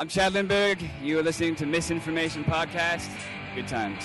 I'm Chad Lindberg. You are listening to Misinformation Podcast. Good times.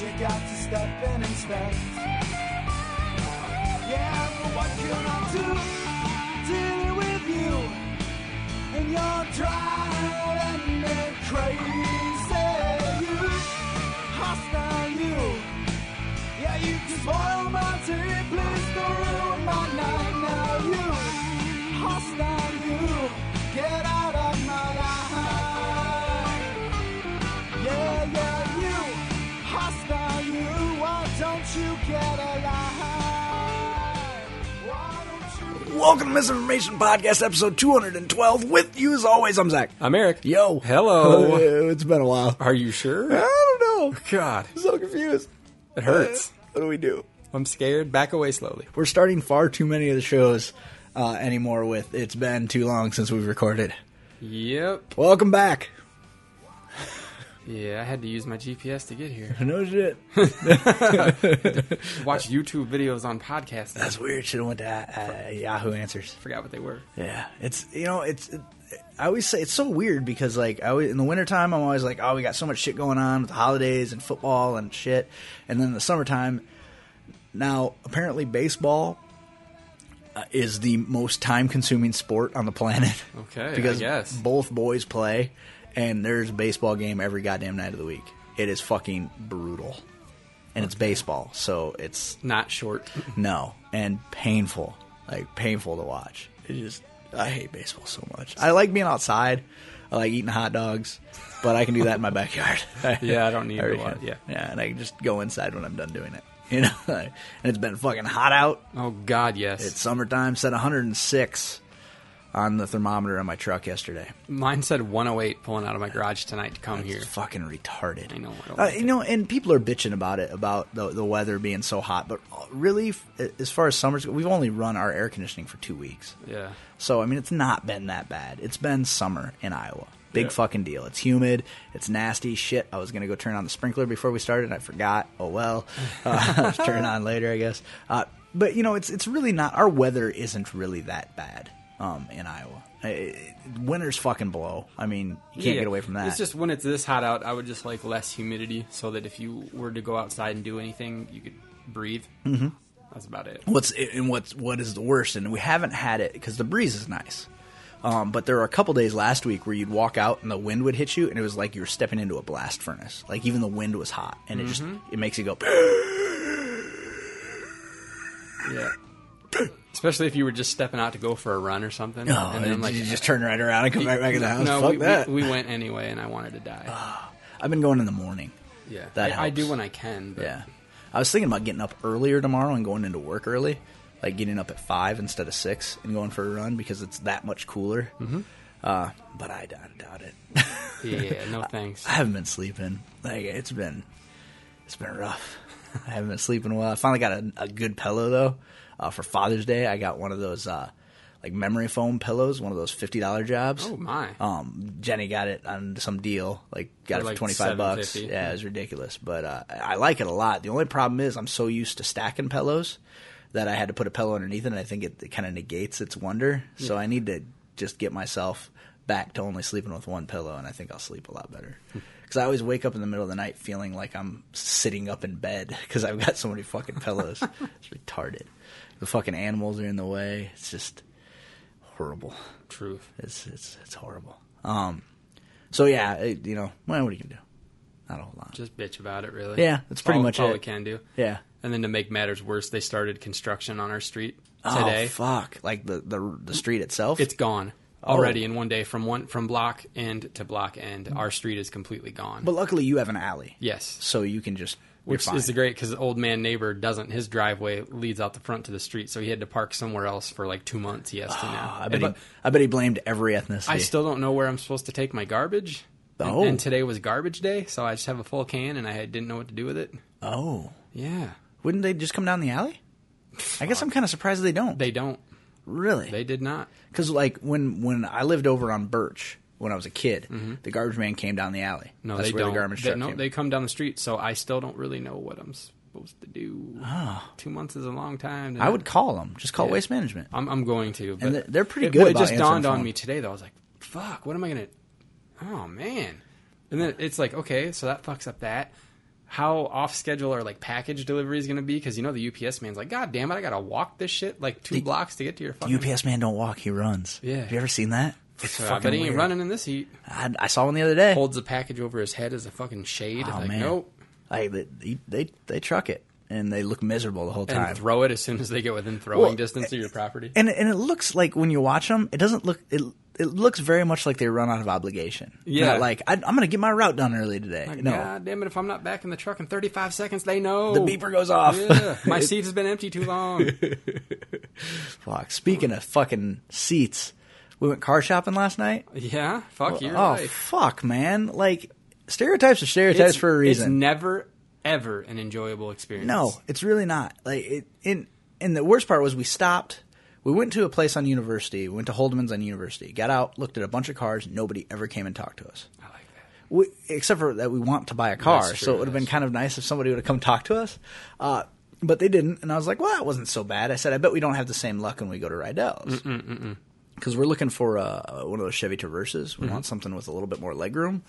you got to step in and step. Yeah, but what can I do? Dealing with you and you're driving me crazy. You hostile, you. Yeah, you can spoil my day. Please don't ruin my night now. You hostile, you. Get out of Welcome to Misinformation Podcast, episode 212. With you, as always, I'm Zach. I'm Eric. Yo. Hello. it's been a while. Are you sure? I don't know. God, I'm so confused. it hurts. What do we do? I'm scared. Back away slowly. We're starting far too many of the shows uh, anymore with It's Been Too Long Since We've Recorded. Yep. Welcome back. Yeah, I had to use my GPS to get here. No shit. Watch YouTube videos on podcasts. That's weird. Should have went to uh, Yahoo Answers. forgot what they were. Yeah, it's you know it's. It, I always say it's so weird because like I always, in the wintertime I'm always like oh we got so much shit going on with the holidays and football and shit, and then in the summertime, now apparently baseball uh, is the most time consuming sport on the planet. Okay, because both boys play, and there's a baseball game every goddamn night of the week. It is fucking brutal, and it's baseball, so it's Not short. no, and painful, like painful to watch. It just, I hate baseball so much. I like being outside. I like eating hot dogs, but I can do that in my backyard. Yeah, I don't need to really yeah. yeah, and I can just go inside when I'm done doing it. You know, and it's been fucking hot out. Oh God, yes. It's summertime. Said 106 on the thermometer on my truck yesterday. Mine said 108 pulling out of my garage tonight to come here. Fucking retarded. I know, I Uh, like you it. know, and people are bitching about it about the the weather being so hot, but really, as far as summers, we've only run our air conditioning for two weeks. Yeah. So I mean, it's not been that bad. It's been summer in Iowa. Big Yeah. fucking deal. It's humid. It's nasty. Shit. I was gonna go turn on the sprinkler before we started. I forgot. Oh well. Uh, turn it on later, I guess. Uh, but you know, it's it's really not. Our weather isn't really that bad um, in Iowa. I- I- winters fucking blow. I mean, you can't Yeah. get away from that. It's just when it's this hot out, I would just like less humidity so that if you were to go outside and do anything, you could breathe. Mm-hmm. That's about it. what's and what's what is the worst and we haven't had it because the breeze is nice um, but there were a couple days last week where you'd walk out and the wind would hit you and it was like you were stepping into a blast furnace like even the wind was hot and it just it makes you go Yeah. Especially if you were just stepping out to go for a run or something. oh, and then like you just turn right around and come right back in the house No, fuck we, that We, we went anyway, and I wanted to die. i've been going in the morning yeah, that I, I do when I can. But yeah i was thinking about getting up earlier tomorrow and going into work early like getting up at five instead of six and going for a run because it's that much cooler mm-hmm. uh, but I, I doubt it yeah, no thanks. I haven't been sleeping. Like it's been, it's been rough. I haven't been sleeping well. I finally got a, a good pillow though. Uh, for Father's Day, I got one of those uh, like memory foam pillows, one of those fifty dollar jobs. Oh my! Um, Jenny got it on some deal, like got For it for like twenty five bucks. $7.50. Yeah, it was ridiculous, but uh, I like it a lot. The only problem is I'm so used to stacking pillows that I had to put a pillow underneath it, and I think it, it kind of negates its wonder. So I need to just get myself back to only sleeping with one pillow, and I think I'll sleep a lot better. Because I always wake up in the middle of the night feeling like I'm sitting up in bed because I've got so many fucking pillows. it's retarded. The fucking animals are in the way. It's just horrible. Truth. It's it's it's horrible. Um, so yeah, it, you know, well, what are you gonna do? Not a whole lot. Just bitch about it, really. Yeah, that's pretty all, much all it. we can do. yeah, And then to make matters worse, they started construction on our street Oh today. fuck! Like the the the street itself. It's gone Oh. already in one day from one from block end to block end. Our street is completely gone. but luckily you have an alley, yes, so you can just which is great because the old man neighbor doesn't. His driveway leads out the front to the street, so he had to park somewhere else for like two months. He has to now. Ah, I bet, he, I bet he blamed every ethnicity. I still don't know where I'm supposed to take my garbage. And- Oh. and, today was garbage day, so I just have a full can, and I didn't know what to do with it. oh, Yeah, wouldn't they just come down the alley? I guess I'm kind of surprised they don't. they don't. really? They did not. Because like when when I lived over on Birch when I was a kid, the garbage man came down the alley. Mm-hmm. No, That's they where don't. the garbage they, no, came. they come down the street, so I still don't really know what I'm supposed to do. Two months is a long time. to I would call them. Just call Yeah. waste management. I'm, I'm going to. But they're- they're pretty it, good It just dawned on me today, though. I was like, "Fuck, what am I gonna?" Oh man! And then it's like, okay, so that fucks up that. How off schedule are like package deliveries going to be? Because you know the UPS man's like, God damn it, I gotta walk this shit like two blocks to get to your fucking. UPS man don't walk; he runs. Yeah. Have you ever seen that? It's So fucking bet he ain't weird. running in this heat. I, I saw one the other day. Holds the package over his head as a fucking shade. oh like, man, nope. Like they, they they truck it and they look miserable the whole And time. throw it as soon as they get within throwing Well, distance of your property. and and it looks like when you watch them, it doesn't look it. It looks very much like they run out of obligation. Yeah. Not like I, I'm going to get my route done early today. Like, no, God damn it! If I'm not back in the truck in 35 seconds, they know the beeper goes off. Yeah, my seat has been empty too long. Fuck. Speaking of fucking seats, we went car shopping last night. yeah, fuck you. oh fuck, man! Like stereotypes are stereotypes for a reason. It's never ever an enjoyable experience. no, it's really not. Like it. In and the worst part was we stopped. We went to a place on University. We went to Holdman's on University. Got out, looked at a bunch of cars. Nobody ever came and talked to us. I like that. we, except for that we want to buy a car, That's so it would have been kind of nice if somebody would have come talk to us. Uh, but they didn't, and I was like, "Well, that wasn't so bad." I said, "I bet we don't have the same luck when we go to Rydell's because we're looking for uh, one of those Chevy Traverses. We want something with a little bit more legroom."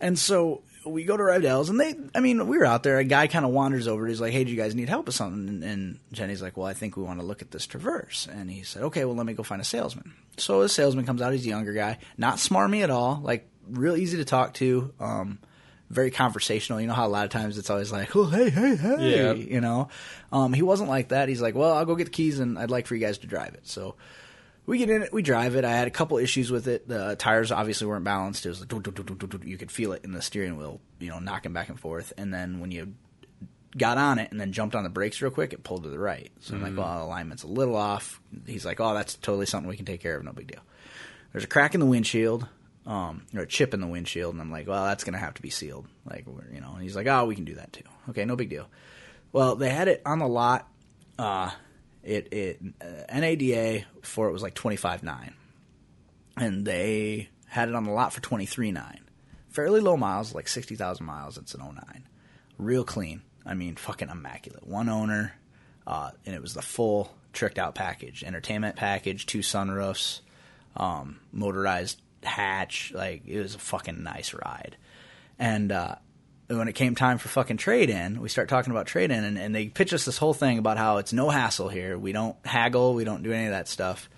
And so we go to Rydell's, and they, I mean, we were out there. A guy kind of wanders over. He's like, "Hey, do you guys need help with something?" And, and Jenny's like, "Well, I think we want to look at this Traverse." And he said, "Okay, well, let me go find a salesman." So the salesman comes out. He's a younger guy, not smarmy at all, like real easy to talk to. Um, very conversational. You know how a lot of times it's always like, "Oh, hey, hey, hey," Yeah. you know. Um, he wasn't like that. He's like, "Well, I'll go get the keys, and I'd like for you guys to drive it." So we get in it, we drive it. I had a couple issues with it. The tires obviously weren't balanced. It was like, doo, doo, doo. you could feel it in the steering wheel, you know, knocking back and forth. And then when you got on it and then jumped on the brakes real quick, it pulled to the right. So I'm like, well, alignment's a little off. He's like, oh, that's totally something we can take care of. No big deal. There's a crack in the windshield, um, or a chip in the windshield, and I'm like, well, that's going to have to be sealed. Like, we're- you know, and he's like, oh, we can do that too. Okay, no big deal. Well, they had it on the lot. Uh, it it uh, NADA for it was like twenty five nine, and they had it on the lot for twenty three nine. Fairly low miles, like sixty thousand miles. It's an 09. real clean. I mean, fucking immaculate. One owner, uh, and it was the full tricked out package, entertainment package, two sunroofs, um, motorized hatch. Like it was a fucking nice ride, and. uh when it came time for fucking trade in, we start talking about trade in, and, and they pitch us this whole thing about how it's no hassle here. We don't haggle, we don't do any of that stuff.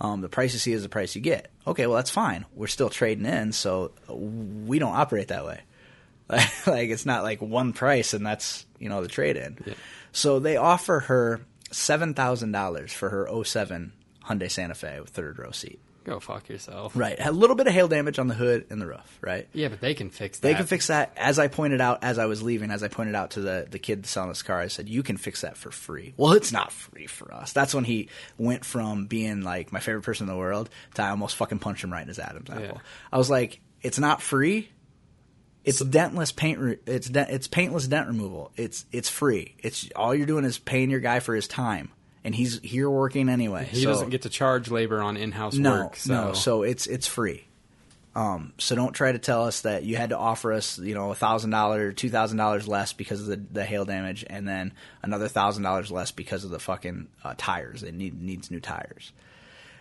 Um, the price you see is the price you get. Okay, well that's fine. We're still trading in, so we don't operate that way. like it's not like one price and that's you know the trade in. So they offer her seven thousand dollars for her 07 Hyundai Santa Fe with third row seat. Go fuck yourself. Right, a little bit of hail damage on the hood and the roof. Right, Yeah, but they can fix that. they can fix that. As I pointed out as I was leaving, as I pointed out to the the kid selling this car, I said, "You can fix that for free." Well, it's not free for us. That's when he went from being like my favorite person in the world to I almost fucking punched him right in his Adam's apple. Yeah. I was like, "It's not free. It's dentless paint. Re- it's de- it's paintless dent removal. It's it's free. It's all you're doing is paying your guy for his time, and he's here working anyway. He so- doesn't get to charge labor on in-house no, work. So. no. So it's it's free. Um, so don't try to tell us that you had to offer us, you know, a thousand dollars, two thousand dollars less because of the, the hail damage, and then another thousand dollars less because of the fucking uh, tires. It need, needs new tires.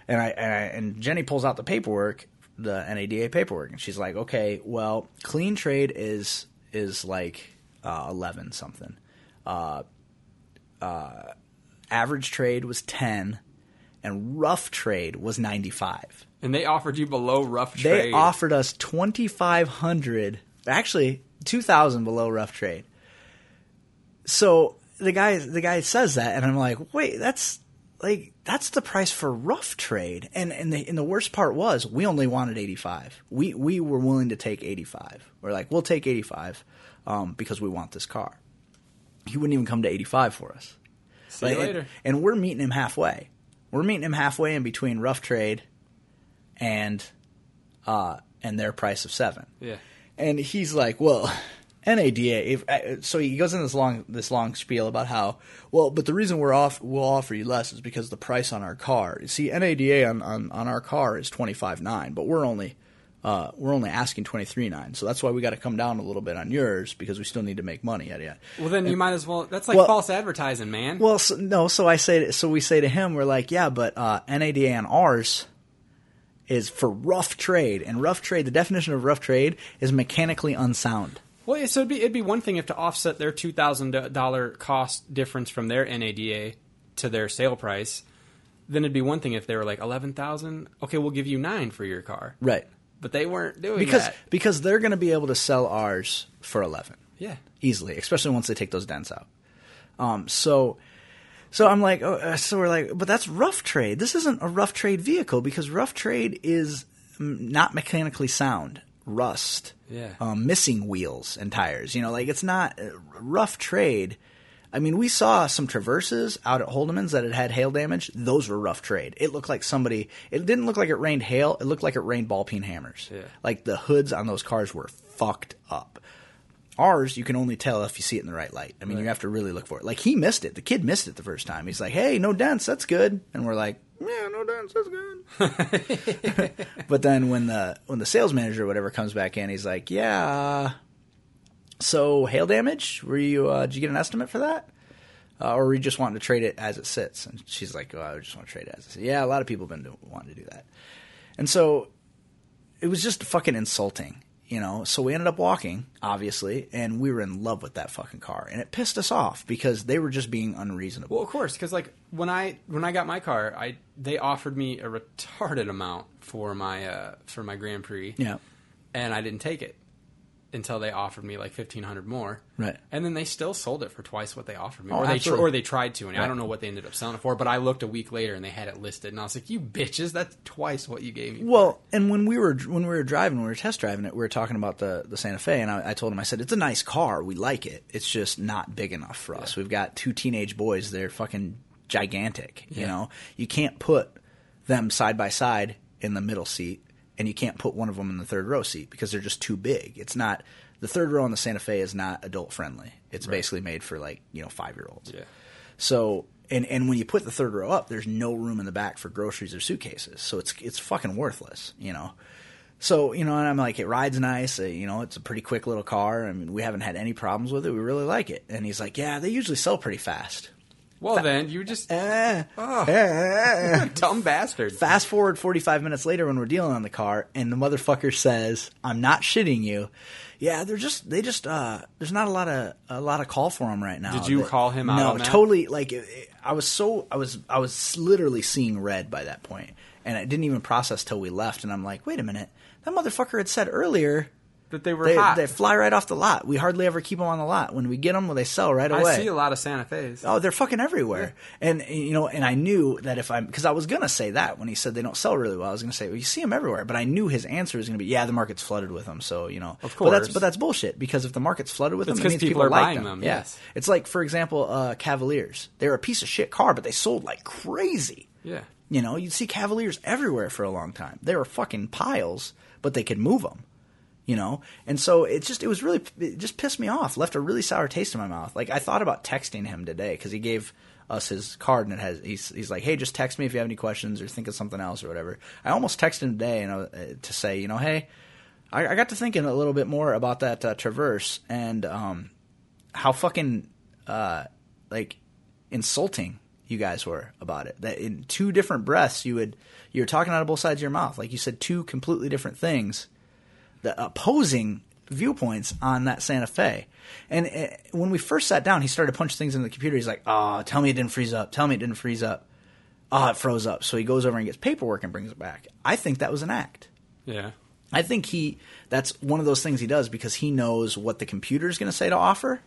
And I, and I and Jenny pulls out the paperwork, the NADA paperwork, and she's like, "Okay, well, clean trade is is like uh, eleven something. Uh, uh, average trade was ten, and rough trade was ninety five. and they offered you below rough trade. They offered us twenty five hundred, actually two thousand below rough trade. So the guy the guy says that, and I'm like, wait, that's like that's the price for rough trade. And and the and the worst part was we only wanted 85. We we were willing to take 85. We're like, we'll take 85 um, because we want this car. He wouldn't even come to 85 for us. See you later. And, and we're meeting him halfway. We're meeting him halfway in between rough trade and uh and their price of seven. Yeah. And he's like, "Well, NADA." If, uh, so he goes in this long this long spiel about how well, but the reason we're off we'll offer you less is because the price on our car. You see, NADA on on, on our car is twenty five nine, but we're only uh, we're only asking twenty three nine. So that's why we got to come down a little bit on yours because we still need to make money at it. Well, then you might as well. That's like Well- false advertising, man. Well, so, no. So I say, so we say to him, we're like, yeah, but uh, NADA on ours is for rough trade, and rough trade. The definition of rough trade is mechanically unsound. Well, so it'd be it'd be one thing if to offset their two thousand dollar cost difference from their NADA to their sale price, then it'd be one thing if they were like eleven thousand. Okay, we'll give you nine for your car, Right. But they weren't doing Because that. because they're going to be able to sell ours for eleven Yeah, easily, especially once they take those dents out. Um. So. So I'm like, oh, uh, so we're like, but that's rough trade. This isn't a rough trade vehicle because rough trade is not mechanically sound, rust, Yeah. um, missing wheels and tires. You know, like it's not uh, rough trade. I mean, we saw some Traverses out at Holdeman's that had had hail damage. Those were rough trade. It looked like somebody. It didn't look like it rained hail. It looked like it rained ball peen hammers. Yeah. Like the hoods on those cars were fucked up. Ours, you can only tell if you see it in the right light. I mean, you have to really look for it. Like he missed it. The kid missed it the first time. He's like, "Hey, no dents. That's good." And we're like, "Yeah, no dents. That's good." but then when the when the sales manager or whatever comes back in, he's like, "Yeah, so hail damage? Were you? Uh, did you get an estimate for that?" Uh, or were you just wanting to trade it as it sits? And she's like, "Oh, I just want to trade it as it sits." Yeah, a lot of people have been do- wanting to do that, and so it was just fucking insulting, you know. So we ended up walking, obviously, and we were in love with that fucking car, and it pissed us off because they were just being unreasonable. well, of course, because like when I when I got my car, I they offered me a retarded amount for my uh, for my Grand Prix, yeah, and I didn't take it until they offered me like fifteen hundred more. Right. And then they still sold it for twice what they offered me, Oh, or they tr- or they tried to, and I don't know what they ended up selling it for. But I looked a week later and they had it listed, and I was like, "You bitches, that's twice what you gave me." for Well, and when we were when we were driving, when we were test driving it, we were talking about the the Santa Fe, and I, I told him, I said, it's a nice car, we like it. It's just not big enough for us. We've got two teenage boys; they're fucking gigantic. You Yeah. know, you can't put them side by side in the middle seat, and you can't put one of them in the third row seat because they're just too big. It's not the third row on the Santa Fe is not adult friendly. It's basically made for like you know five year olds. Yeah. So and and when you put the third row up, there's no room in the back for groceries or suitcases. So it's it's fucking worthless, you know. So you know, and I'm like, it rides nice. Uh, you know, it's a pretty quick little car. I mean, we haven't had any problems with it. We really like it. And he's like, yeah, they usually sell pretty fast. Well, then you just Eh. dumb bastard. Fast forward 45 minutes later when we're dealing on the car, and the motherfucker says, "I'm not shitting you." Yeah, they're just they just uh there's not a lot of a lot of call for him right now. Did you They- call him out No, that? totally. Like it- it- I was so I was I was literally seeing red by that point, and I didn't even process till we left. And I'm like, wait a minute, that motherfucker had said earlier. That they were They, hot. they fly right off the lot. We hardly ever keep them on the lot. When we get them, well, they sell right away. I see a lot of Santa Fe's. Oh, they're fucking everywhere. And you know, and I knew that if I'm because I was gonna say that when he said they don't sell really well, I was gonna say well, you see them everywhere. But I knew his answer was gonna be yeah, the market's flooded with them. So you know, Of But that's course. but that's bullshit because if the market's flooded with It's them, it means people people, are like buying them. them, Yeah. yes. It's like for example, uh, Cavaliers. They're a piece of shit car, but they sold like crazy. Yeah. You know, you'd see Cavaliers everywhere for a long time. They were fucking piles, but they could move them. You know, and so it just it was really it just pissed me off. Left a really sour taste in my mouth. Like I thought about texting him today because he gave us his card and it has he's he's like, hey, just text me if you have any questions or think of something else or whatever. I almost texted him today and uh, to say, you know, hey, I, I got to thinking a little bit more about that uh, Traverse and um, how fucking uh, like insulting you guys were about it. That in two different breaths you would you were talking out of both sides of your mouth. Like you said two completely different things, the opposing viewpoints on that Santa Fe. And uh, when we first sat down, he started punching things in the computer. He's like, "Oh, tell me it didn't freeze up. Tell me it didn't freeze up. Oh, it froze up." So he goes over and gets paperwork and brings it back. I think that was an act. Yeah. I think he that's one of those things he does because he knows what the computer is going to say to offer,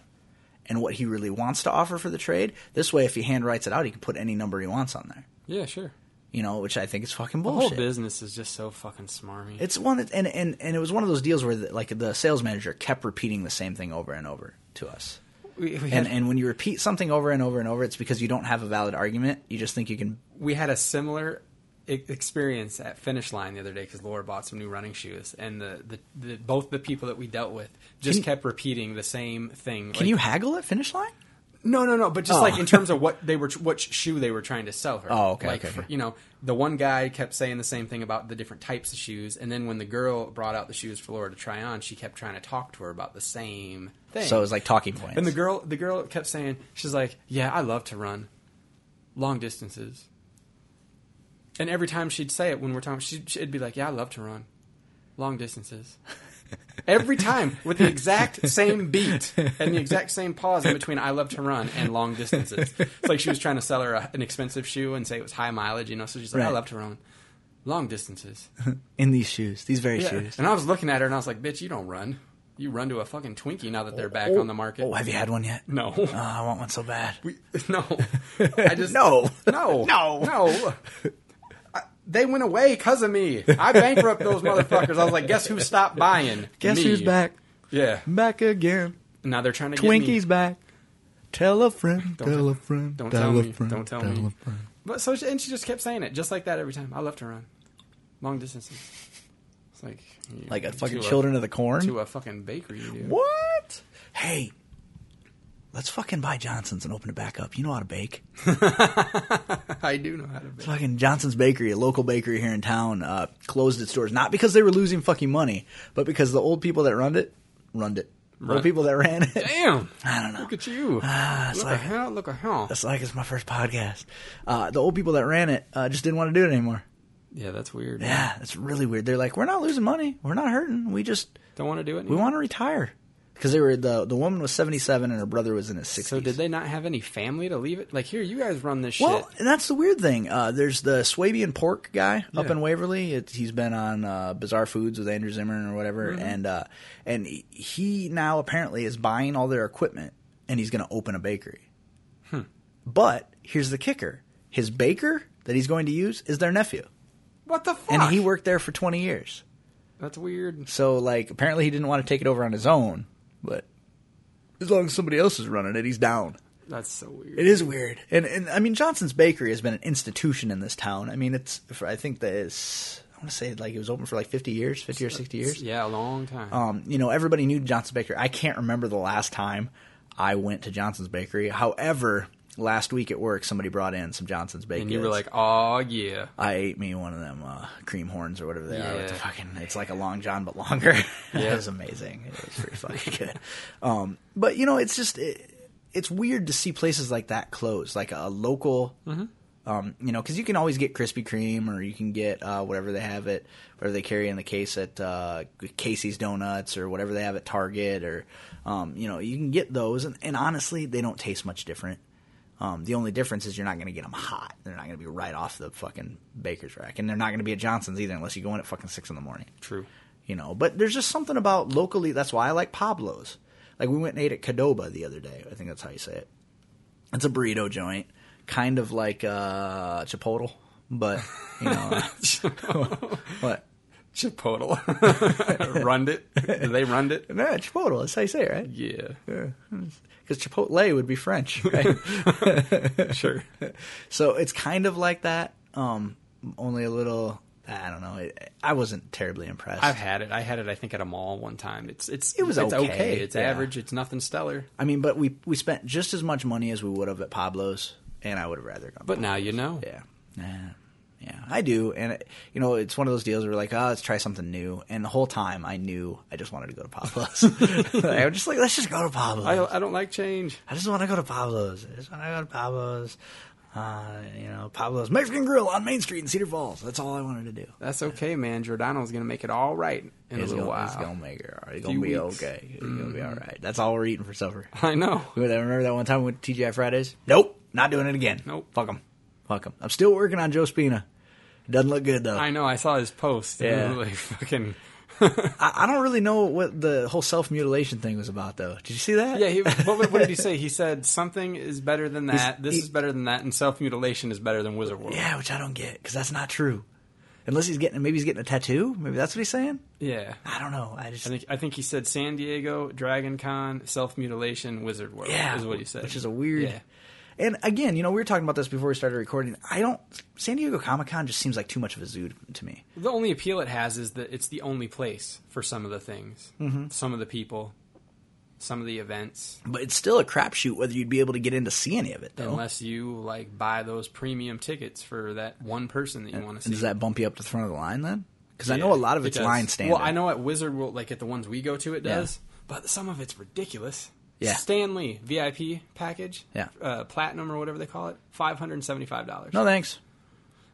and what he really wants to offer for the trade. This way, if he hand writes it out, he can put any number he wants on there. Yeah, sure. You know, which I think is fucking bullshit. The whole business is just so fucking smarmy. It's one, that- and and and it was one of those deals where the, like the sales manager kept repeating the same thing over and over to us. we, we And had, and when you repeat something over and over and over, it's because you don't have a valid argument. You just think you can. we had a similar experience at Finish Line the other day because Laura bought some new running shoes, and the, the, the both the people that we dealt with just kept repeating the same thing. Can you haggle at finish line? No, no, no. But just Oh. like in terms of what they were, what shoe they were trying to sell her. Oh, okay, Like okay, for- you know, the one guy kept saying the same thing about the different types of shoes, and then when the girl brought out the shoes for Laura to try on, she kept trying to talk to her about the same thing. So it was like talking points. and the girl, the girl kept saying, she's like, "Yeah, I love to run long distances." And every time she'd say it when we're talking, she'd, she'd be like, "Yeah, I love to run long distances." Every time with the exact same beat and the exact same pause in between "I love to run" and long distances. It's like she was trying to sell her a, an expensive shoe and say it was high mileage, you know. So she's like, "I love to run long distances." in these shoes, these very Yeah. shoes. And I was looking at her and I was like, "Bitch, you don't run. You run to a fucking Twinkie now that they're back oh, on the market." Oh, have you had one yet? No. Oh, I want one so bad. We, no, I just No. no, No. no. I, they went away because of me. I bankrupt those motherfuckers. I was like, guess who stopped buying? Guess Me. who's back? Yeah. Back again. Now they're trying to Twinkies Get me. back. Tell a friend. Don't- tell a friend. Don't tell tell a me. friend. Don't tell tell me. a friend. But so she, and she just kept saying it just like that every time. I love to run long distances. It's like you- Like a fucking to Children of the Corn. to a fucking bakery. Dude. What? Hey, let's fucking buy Johnson's and open it back up. You know how to bake. I do know how to bake. Fucking Johnson's Bakery, a local bakery here in town, uh, closed its doors. Not because they were losing fucking money, but because the old people that run it, run it. Old people that ran it. Damn! I don't know. Look at you. Ah, it's look like- at hell. Look at hell. That's like it's my first podcast. Uh, the old people that ran it uh, just didn't want to do it anymore. Yeah, that's weird. Yeah, it's really weird. They're like, we're not losing money. We're not hurting. We just Don't want to do it. we want to retire because they were the the woman was seventy seven and her brother was in his sixties. So did they not have any family to leave it? Like here, you guys run this Well, shit. Well, and that's the weird thing. Uh, there's the Swabian pork guy up in Waverly. It, he's been on uh, Bizarre Foods with Andrew Zimmern or whatever, Mm-hmm. and uh, and he- now apparently is buying all their equipment and he's going to open a bakery. Hmm. But here's the kicker: his baker that he's going to use is their nephew, What the fuck? and he worked there for 20 years. That's weird. So like, apparently he didn't want to take it over on his own, but as long as somebody else is running it, he's down. That's so weird. It is weird, and and I mean Johnson's Bakery has been an institution in this town. I mean, it's for, I think that it's I want to say like it was open for like fifty years, fifty or sixty years. Yeah, a long time. Um, you know, everybody knew Johnson's Bakery. I can't remember the last time I went to Johnson's Bakery. However, last week at work, somebody brought in some Johnson's bacon. and you were like, "Oh yeah." I ate me one of them uh, cream horns or whatever they are. With the Yeah. fucking, it's like a long john but longer. Yeah. it was amazing. It was pretty fucking good. Um, but you know, it's just it, it's weird to see places like that close, like a local. Mm-hmm. Um, you know, because you can always get Krispy Kreme or you can get uh, whatever they have it, whatever they carry in the case at uh, Casey's Donuts or whatever they have at Target or, um, you know, you can get those, and, and honestly, they don't taste much different. Um, the only difference is you're not going to get them hot. They're not going to be right off the fucking baker's rack, and they're not going to be at Johnson's either unless you go in at fucking six in the morning. True. You know, but there's just something about locally. That's why I like Pablo's. Like we went and ate at Qdoba the other day. I think that's how you say it. It's a burrito joint, kind of like uh, Chipotle, but you know what? Chipotle. runned it. They run it? No, Chipotle. That's how you say it, right? Yeah. Because Chipotle would be French, right? Sure. so it's kind of like that. Um, only a little. I don't know. It, I wasn't terribly impressed. I've had it. I had it. I think at a mall one time. It's it's It was it's okay, It's yeah. average. It's nothing stellar. I mean, but we we spent just as much money as we would have at Pablo's, and I would have rather gone. But now you know. Yeah. Yeah. Yeah, I do, and it, you know, it's one of those deals where like, oh, let's try something new. And the whole time, I knew I just wanted to go to Pablo's. I was just like, let's just go to Pablo's. I I don't like change. I just want to go to Pablo's. I just want to go to Pablo's. Uh, you know, Pablo's Mexican Grill on Main Street in Cedar Falls. That's all I wanted to do. That's okay, man. Giordano's gonna make it all right in He's a little gonna, while. he's gonna make it all right. He's gonna be weeks. okay. He's gonna be all right. That's all we're eating for supper. I know. Remember that one time we went to TGI Fridays? Nope, not doing it again. Nope. Fuck him. Fuck him. I'm still working on Joe Spina. Doesn't look good though. I know. I saw his post. Yeah. Like fucking. I, I don't really know what the whole self mutilation thing was about, though. Did you see that? Yeah, he, what, what did he say? He said something is better than that. This he- is better than that, and self mutilation is better than Wizard World. yeah, which I don't get because that's not true. Unless he's getting, maybe he's getting a tattoo. Maybe that's what he's saying. yeah. I don't know. I just I think I think he said San Diego, Dragon Con, self mutilation, Wizard World. yeah, is what he said. which is a weird. Yeah. And again, you know, we were talking about this before we started recording. I don't. San Diego Comic Con just seems like too much of a zoo to me. The only appeal it has is that it's the only place for some of the things, Mm-hmm. some of the people, some of the events. But it's still a crapshoot whether you'd be able to get in to see any of it, though. Unless you like buy those premium tickets for that one person that you want to see. Does that bump you up to the front of the line then? Because I know a lot of it's does. line standard. Well, I know at Wizard World, like at the ones we go to, it Yeah. does, but some of it's ridiculous. Yeah. Stan Lee VIP package, Yeah. uh, platinum or whatever they call it, five hundred and seventy-five dollars, No thanks.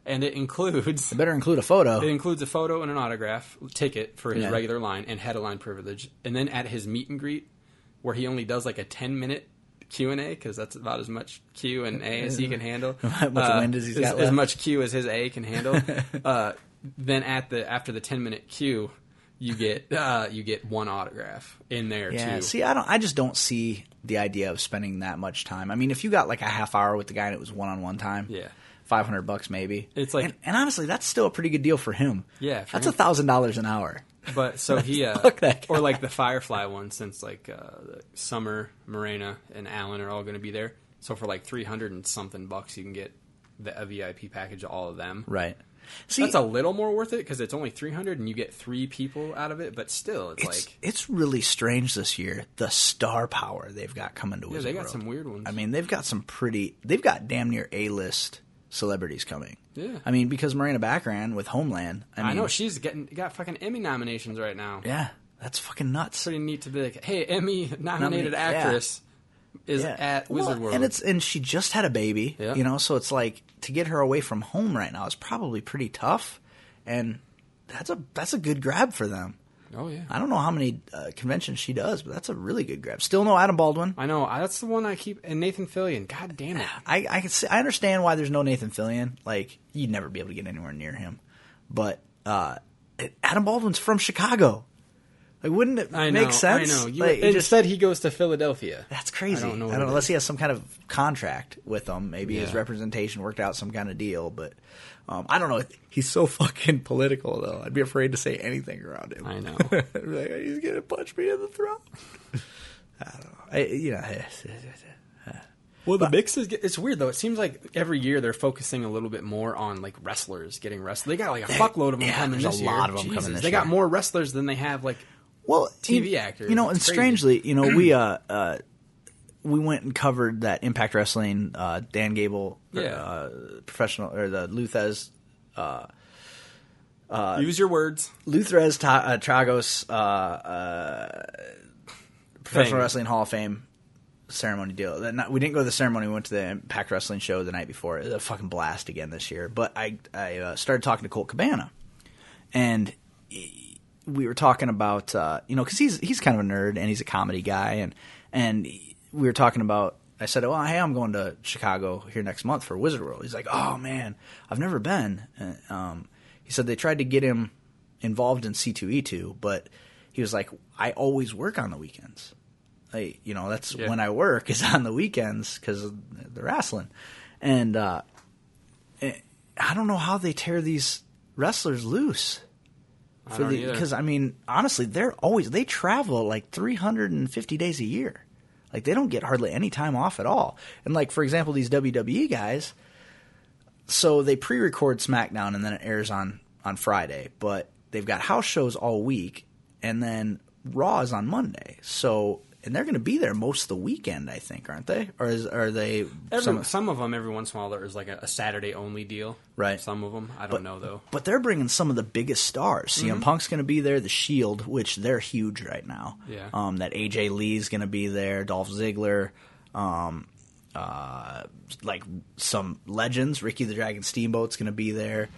and it includes Better include a photo. it includes a photo and an autograph ticket for his Yeah. regular line and head of line privilege, and then at his meet and greet, where he only does like a ten-minute Q and A because that's about as much Q and A as he can handle. How much Uh, wind has he as, got as left? much Q as his A can handle. uh, then at the after the ten-minute Q, you get uh, you get one autograph in there Yeah. too. See, I don't. I just don't see the idea of spending that much time. I mean, if you got like a half hour with the guy and it was one on one time, Yeah. five hundred bucks maybe. It's like- and, and honestly, that's still a pretty good deal for him. Yeah, for that's a thousand dollars an hour. But so he, uh, Fuck that guy. or like the Firefly one, since like uh, Summer, Morena, and Alan are all going to be there. So for like three hundred and something bucks, you can get the a VIP package of all of them. Right. See, That's a little more worth it because it's only three hundred, and you get three people out of it. But still, it's, it's like it's really strange this year. The star power they've got coming to yeah, they got World. some weird ones. I mean, they've got some pretty. They've got damn near a list celebrities coming. Yeah. I mean, because Morena Baccarin with Homeland. I, mean, I know she's getting got fucking Emmy nominations right now. Yeah, that's fucking nuts. Pretty neat to be like, hey, Emmy nominated actress. yeah. Is Yeah. at Well, Wizard World. and it's and she just had a baby. Yeah. You know, so it's like to get her away from home right now is probably pretty tough, and that's a that's a good grab for them. oh yeah. I don't know how many uh, conventions she does, but that's a really good grab. Still no Adam Baldwin. I know that's the one I keep. And Nathan Fillion. God damn it. I I can see, I understand why there's no Nathan Fillion. Like you'd never be able to get anywhere near him, but uh, Adam Baldwin's from Chicago. Like, wouldn't it I know. make sense? I know. You, Like, it just- instead, he goes to Philadelphia. That's crazy. I don't know. I don't know unless is. he has some kind of contract with them. Maybe his representation worked out some kind of deal, but um, I don't know. He's so fucking political, though. I'd be afraid to say anything around him. I know. Like, he's gonna punch me in the throat. I don't know. I, you know, Well, the mix is. It's weird though. It seems like every year they're focusing a little bit more on like wrestlers getting wrestled. They got like a fuckload of them yeah, coming there's this a year. lot of them Jesus, coming this They got more wrestlers than they have like. Well, TV you, actors. You know, and crazy. strangely, you know, we uh, uh, we went and covered that Impact Wrestling. Uh, Dan Gable, Yeah. uh, professional, or the Lou Thesz Use your words. Luthrez Ta- uh, Tragos uh, uh, Professional Thing. Wrestling Hall of Fame ceremony deal. That not, we didn't go to the ceremony. We went to the Impact Wrestling show the night before. It was a fucking blast again this year. But I I uh, started talking to Colt Cabana, and we were talking about uh, you know because he's he's kind of a nerd and he's a comedy guy and and we were talking about. I said, "Well, hey, I'm going to Chicago here next month for Wizard World." He's like, "Oh man, I've never been." Uh, um, he said they tried to get him involved in C2E2, but he was like, "I always work on the weekends. I, you know, that's Yeah. when I work is on the weekends because they're wrestling." And uh, eh, I don't know how they tear these wrestlers loose I don't either. because I mean, honestly, they're always they travel like 350 days a year. Like they don't get hardly any time off at all. And like for example, these WWE guys, so they pre-record SmackDown and then it airs on on Friday, but they've got house shows all week, and then Raw is on Monday. So and they're going to be there most of the weekend, I think, aren't they? Or is are they Every, some- some, of them, every once in a while, there is like a, a Saturday only deal. Right. Some of them, I don't know though. But they're bringing some of the biggest stars. CM Punk's going to be there. The Shield, which they're huge right now. Yeah. Um, that AJ Lee's going to be there. Dolph Ziggler. Um, uh, like some legends. Ricky the Dragon Steamboat's going to be there.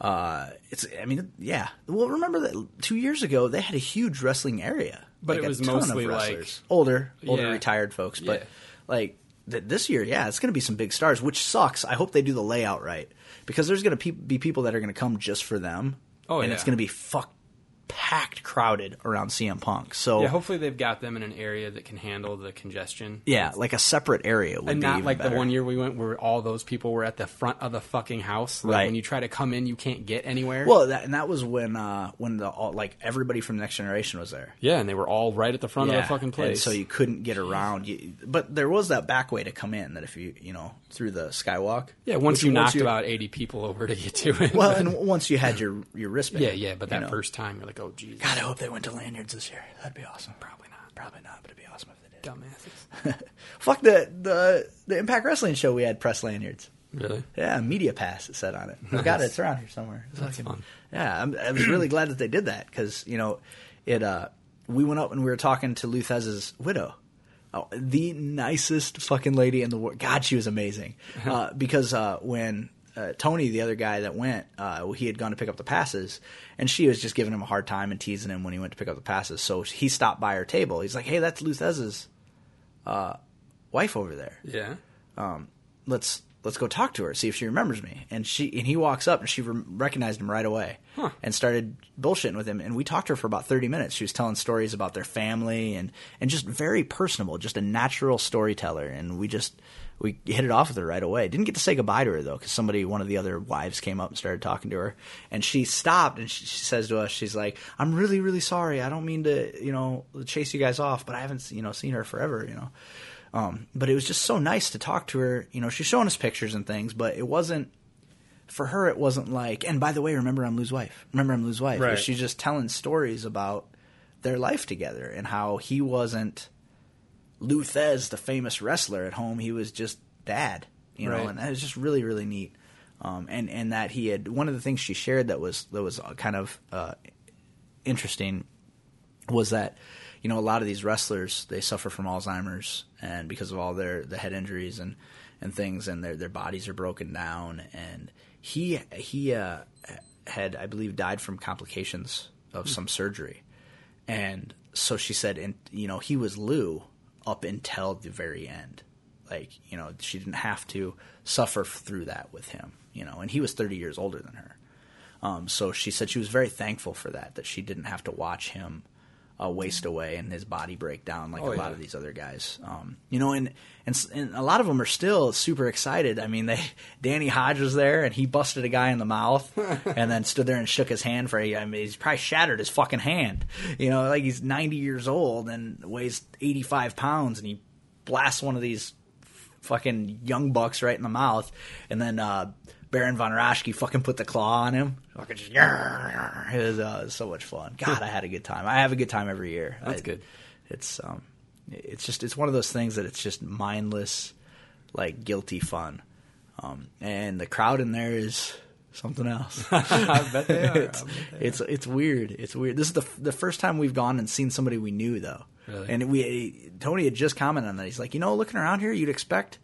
Uh, it's. I mean, yeah. Well, remember that two years ago they had a huge wrestling area, But Like, it a was ton of mostly, wrestlers. like- older, older Yeah. retired folks. But Yeah. like th- this year, yeah, it's going to be some big stars, which sucks. I hope they do the layout right because there's going to pe- be people that are going to come just for them. Oh, and yeah. it's going to be fuck packed, crowded around CM Punk. So Yeah, hopefully they've got them in an area that can handle the congestion. yeah, like a separate area would and not like the one year we went where all those people were at the front of the fucking house. Like Right. When you try to come in, you can't get anywhere. Well, that, and that was when uh, when the all, like everybody from Next Generation was there. yeah, and they were all right at the front of the fucking and place. so you couldn't get around. You, but there was that back way to come in. That if you you know through the skywalk. yeah, once Which you knocked you- about eighty people over to get to it. Well, and once you had your your wristband. yeah, yeah, but you that know. first time you're like, oh Jesus, God, I hope they went to lanyards this year. That'd be awesome. Probably not. Probably not, but it'd be awesome if they did. dumbasses. Fuck the the the Impact Wrestling show. We had press lanyards. really? Yeah, Media Pass. It said on it. I've got it. It's around here somewhere. It's That's fucking- fun. Yeah, I'm, I was really glad that they did that because you know, it. uh We went up and we were talking to Lou Thesz's widow. Oh, the nicest fucking lady in the world. God, she was amazing. Uh, because uh, when uh, Tony, the other guy that went, uh, he had gone to pick up the passes, and she was just giving him a hard time and teasing him when he went to pick up the passes. So he stopped by her table. He's like, "Hey, that's Lou Thesz's uh, wife over there." Yeah. let's let's go talk to her, see if she remembers me. And she and he walks up and she re- recognized him right away and started bullshitting with him. And we talked to her for about thirty minutes. She was telling stories about their family and and just very personable, just a natural storyteller. And we just we hit it off with her right away. Didn't get to say goodbye to her though, because somebody, one of the other wives, came up and started talking to her, and she stopped and she, she says to us, she's like, "I'm really, really sorry. I don't mean to, you know, chase you guys off, but I haven't, you know, seen her forever, you know." Um, but it was just so nice to talk to her. You know, she's showing us pictures and things, but it wasn't for her. It wasn't like, and by the way, remember I'm Lou's wife. Remember I'm Lou's wife. Right. She's just telling stories about their life together and how he wasn't Lou Thesz, the famous wrestler at home. He was just dad, you know, Right. and that was just really, really neat. Um, and and that he had one of the things she shared that was that was kind of uh, interesting was that you know a lot of these wrestlers they suffer from Alzheimer's and because of all their the head injuries and and things and their their bodies are broken down and he he uh, had I believe died from complications of some surgery and so she said and you know he was Lou up until the very end. Like you know she didn't have to suffer through that with him you know and he was 30 years older than her. Um, so she said she was very thankful for that, that she didn't have to watch him uh, waste away and his body break down like Oh, a lot of these other guys. Um, you know, and, and and a lot of them are still super excited. I mean, they Danny Hodge was there and he busted a guy in the mouth and then stood there and shook his hand for. I mean, he's probably shattered his fucking hand. You know, like he's 90 years old and weighs 85 pounds and he blasts one of these fucking young bucks right in the mouth, and then uh, Baron von Raschke fucking put the claw on him. Fucking just, it was, uh, it was so much fun. God, I had a good time. I have a good time every year. That's I- good. It's um, it's just it's one of those things that it's just mindless, like guilty fun, um, and the crowd in there is something else. I bet they are. it's, it's it's weird. It's weird. This is the the first time we've gone and seen somebody we knew though. Really? And we Tony had just commented on that. He's like, you know, looking around here, you'd expect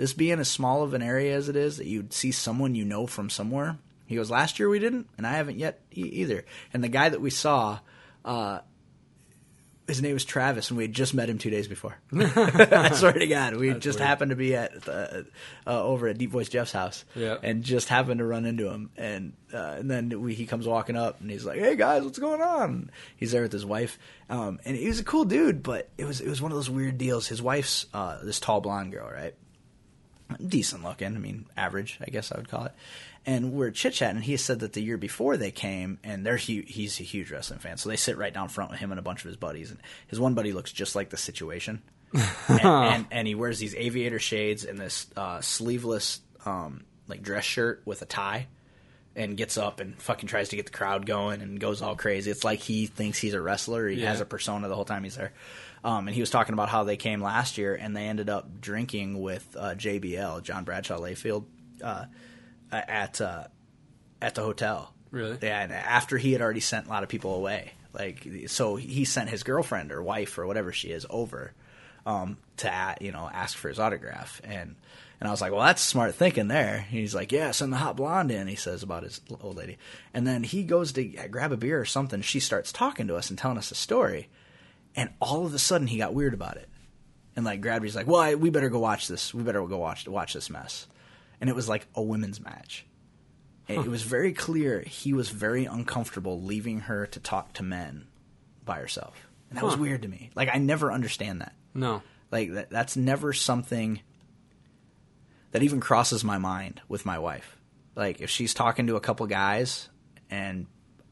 this being as small of an area as it is that you'd see someone you know from somewhere. He goes, last year we didn't, and I haven't yet e- either. And the guy that we saw, uh, his name was Travis, and we had just met him two days before. I swear to God, we just weird. happened to be at uh, uh, over at Deep Voice Jeff's house, Yeah. and just happened to run into him. And uh, and then we, he comes walking up, and he's like, "Hey guys, what's going on?" He's there with his wife, um, and he was a cool dude, but it was it was one of those weird deals. His wife's uh, this tall blonde girl, right? Decent looking. I mean, average, I guess I would call it. And we're chit chatting. and He said that the year before they came, and they're hu- he's a huge wrestling fan, so they sit right down front with him and a bunch of his buddies. And his one buddy looks just like the situation, and, and, and he wears these aviator shades and this uh, sleeveless um, like dress shirt with a tie. And gets up and fucking tries to get the crowd going and goes all crazy. It's like he thinks he's a wrestler. He Yeah. has a persona the whole time he's there. Um, and he was talking about how they came last year and they ended up drinking with uh, JBL, John Bradshaw Layfield, uh, at uh, at the hotel. Really? Yeah, and after he had already sent a lot of people away, like so he sent his girlfriend or wife or whatever she is over um, to you know ask for his autograph and. And I was like, well, that's smart thinking there. And he's like, yeah, send the hot blonde in, he says about his old lady. And then he goes to grab a beer or something. She starts talking to us and telling us a story and all of a sudden he got weird about it and like grabbed he's like well I, we better go watch this we better go watch watch this mess and it was like a women's match it, it was very clear he was very uncomfortable leaving her to talk to men by herself. And that was weird to me. Like I never understand that. No. Like that, that's never something that even crosses my mind with my wife. Like if she's talking to a couple guys and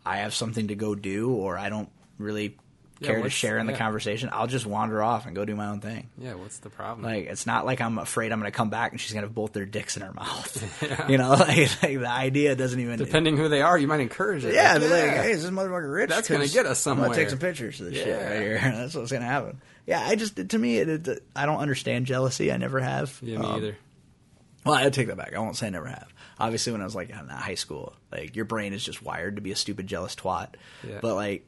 I have something to go do or I don't really care to share in the yeah. conversation, I'll just wander off and go do my own thing. Yeah, what's the problem? Like it's not like I'm afraid I'm going to come back and she's going to have both their dicks in her mouth. You know, like, like the idea doesn't even. Depending who they are, you might encourage it. yeah, Like, be like, hey, is this motherfucker rich? That's going to get us I'm somewhere." take some pictures of this shit right here. That's what's gonna happen. Yeah, I just to me, it, it, I don't understand jealousy. I never have. Yeah, me Um, either. Well, I take that back. I won't say I never have. Obviously, when I was like in high school, like your brain is just wired to be a stupid, jealous twat. Yeah. But like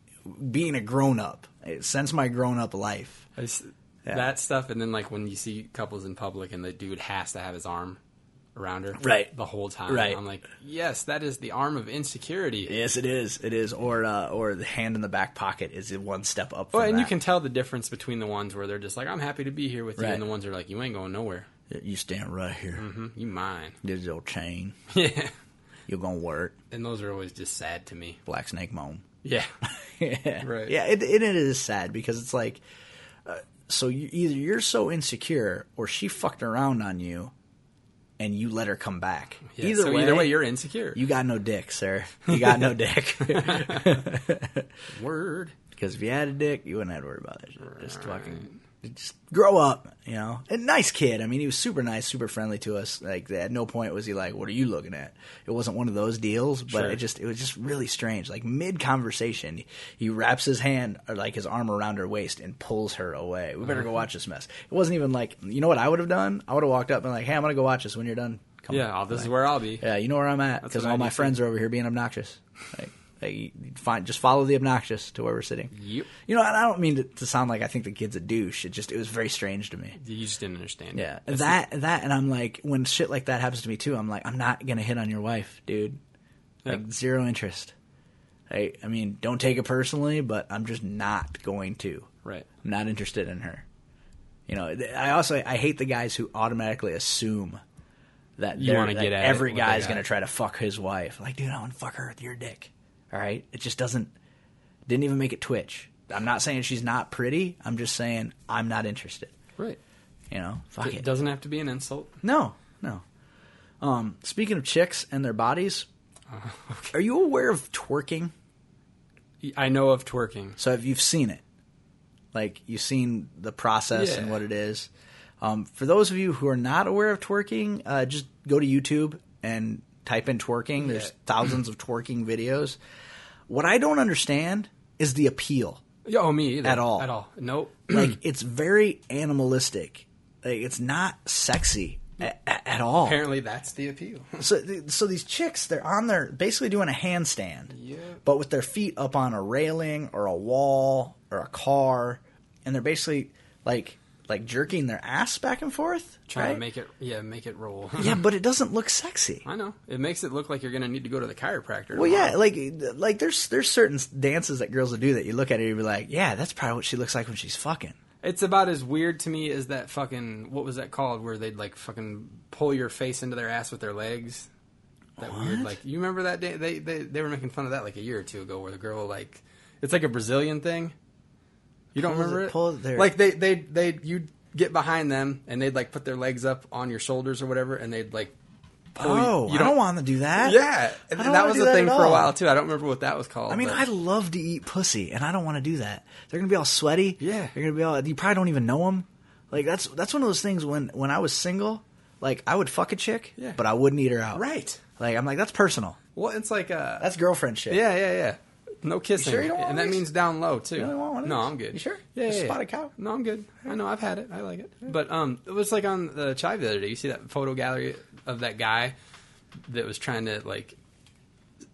being a grown up, since my grown up life, just- Yeah. That stuff, and then like when you see couples in public and the dude has to have his arm around her, Right. the whole time. Right. I'm like, yes, that is the arm of insecurity. yes, it is. It is. Or uh, or the hand in the back pocket is one step up. From Well, and you can tell the difference between the ones where they're just like, I'm happy to be here with you, and the ones that are like, you ain't going nowhere. You stand right here. hmm You mine. Your chain. Yeah. You're gonna work. And those are always just sad to me. Black snake moan. Yeah. yeah. Right. Yeah, it, it, it is sad because it's like, uh, so you, either you're so insecure or she fucked around on you, and you let her come back. Yeah, either so way, either way, you're insecure. you got no dick, sir. You got no dick. Word. Because if you had a dick, you wouldn't have to worry about it. Just fucking, just grow up, you know. And nice kid. I mean, he was super nice, super friendly to us. Like at no point was he like, "What are you looking at?" It wasn't one of those deals, but Sure. it just it was just really strange. Like mid conversation, he wraps his hand or like his arm around her waist and pulls her away. We Uh-huh. better go watch this mess. It wasn't even like, you know what I would have done? I would have walked up and like, "Hey, I'm gonna go watch this when you're done." Come Yeah, this is where I'll be. yeah, you know where I'm at because all my friends are over here being obnoxious. Like, like find just follow the obnoxious to where we're sitting. Yep. You know, and I don't mean to, to sound like I think the kid's a douche. It just it was very strange to me. You just didn't understand. Yeah, That's that that, and I'm like, when shit like that happens to me too, I'm like, I'm not gonna hit on your wife, dude. Like Yeah. zero interest. I I mean, don't take it personally, but I'm just not going to. Right. I'm not interested in her. You know, I also I hate the guys who automatically assume that You wanna that get at it every with the guy's gonna try to fuck his wife. Like, dude, I want to fuck her with your dick. All right, it just doesn't. Didn't even make it twitch. I'm not saying she's not pretty. I'm just saying I'm not interested. Right. You know, fuck It it. doesn't have to be an insult. No, no. Um, speaking of chicks and their bodies, are you aware of twerking? I know of twerking. So if you've seen it, like you've seen the process and what it is. Um, for those of you who are not aware of twerking, uh, just go to YouTube and type in twerking. There's Yeah. thousands of twerking videos. What I don't understand is the appeal. Yeah, Oh, me either. At all. At all. Nope. Like it's very animalistic. Like it's not sexy a- a- at all. Apparently, that's the appeal. So, so these chicks, they're on their basically doing a handstand, Yeah. but with their feet up on a railing or a wall or a car, and they're basically like like jerking their ass back and forth, Trying right? to make it, yeah, make it roll. yeah, but it doesn't look sexy. I know. It makes it look like you're going to need to go to the chiropractor. Well, yeah, like like there's there's certain dances that girls will do that you look at it and you be like, yeah, that's probably what she looks like when she's fucking. It's about as weird to me as that fucking what was that called where they'd like fucking pull your face into their ass with their legs. That weird like you remember that day they, they they were making fun of that like a year or two ago where the girl like it's like a Brazilian thing. You don't remember it- it? pulls their- Like they they they you'd get behind them and they'd like put their legs up on your shoulders or whatever and they'd like pull you- Oh, you I don't want to do that. Yeah, don't that wanna was do a that thing at for a all. while too. I don't remember what that was called. I mean, but- I love to eat pussy, and I don't want to do that. They're gonna be all sweaty. Yeah. they're gonna be all. You probably don't even know them. Like that's that's one of those things. When when I was single, like I would fuck a chick, Yeah. but I wouldn't eat her out. right. Like I'm like that's personal. Well, it's like uh, That's girlfriend shit. Yeah, yeah, yeah. No kissing, sure you don't want and that these? means down low too. You don't want one of no. I'm good. You sure? Yeah, A yeah, yeah. spotted cow? No, I'm good. I know I've had it. I like it. But um, it was like on the Chive the other day. You see that photo gallery of that guy that was trying to like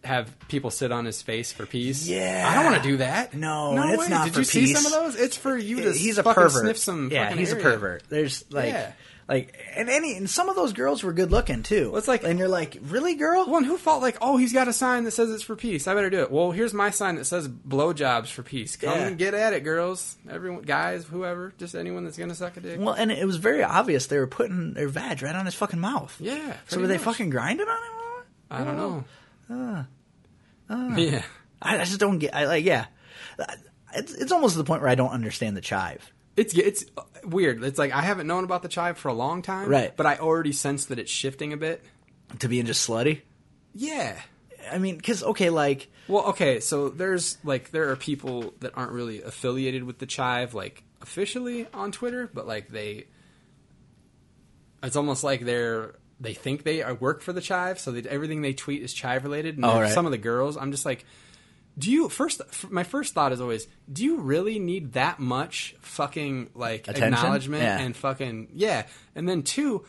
have people sit on his face for peace. Yeah. I don't want to do that. No, no it's way. not Did for you see some of those? It's for you to he's a pervert. sniff some. yeah, he's a pervert. There's like, Yeah. Like, and any and some of those girls were good looking too. Well, it's like- and you're like, really, girl? Well, and who felt like, oh, he's got a sign that says it's for peace. I better do it. Well, here's my sign that says blowjobs for peace. Come Yeah. and get at it, girls. Everyone, guys, whoever, just anyone that's gonna suck a dick. Well, and it was very obvious they were putting their vag right on his fucking mouth. Yeah. So were they fucking grinding on him? I don't know. yeah. I, I just don't get. I like, yeah. It's it's almost to the point where I don't understand the chive. It's it's uh, weird. It's like I haven't known about the chive for a long time, Right. But I already sense that it's shifting a bit. To being just slutty. Yeah. I mean, because okay, like Well, okay, so there's like there are people that aren't really affiliated with the chive, like officially on Twitter, but like they, it's almost like they're they think they are, work for the chive, so that everything they tweet is chive related. And Oh, right. some of the girls, I'm just like, do you first? My first thought is always, do you really need that much fucking like Attention? acknowledgement Yeah. and fucking yeah? And then two,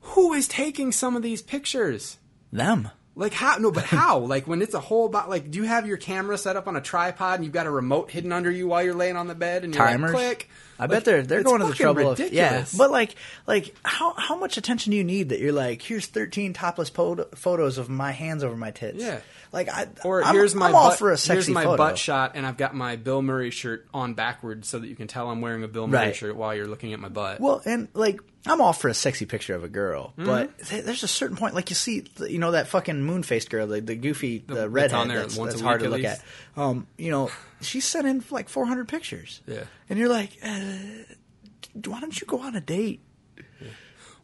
who is taking some of these pictures? them. Like how? No, but how? like when it's a whole about like, do you have your camera set up on a tripod and you've got a remote hidden under you while you're laying on the bed and you're Timers. like, click? I bet they're they're going to the trouble of yeah. ridiculous. But like like how how much attention do you need that you're like here's 13 topless po- photos of my hands over my tits. Yeah. Like I or I'm, here's my I'm butt, for a sexy here's my photo. butt shot and I've got my Bill Murray shirt on backwards so that you can tell I'm wearing a Bill Murray Right. shirt while you're looking at my butt. Well, and like I'm all for a sexy picture of a girl, Mm-hmm. but th- there's a certain point, like you see, you know, that fucking moon faced girl, the, the goofy, the, that's redhead on there that's, that's hard to look at. Um, you know, she sent in like 400 pictures. Yeah. and you're like, uh, why don't you go on a date?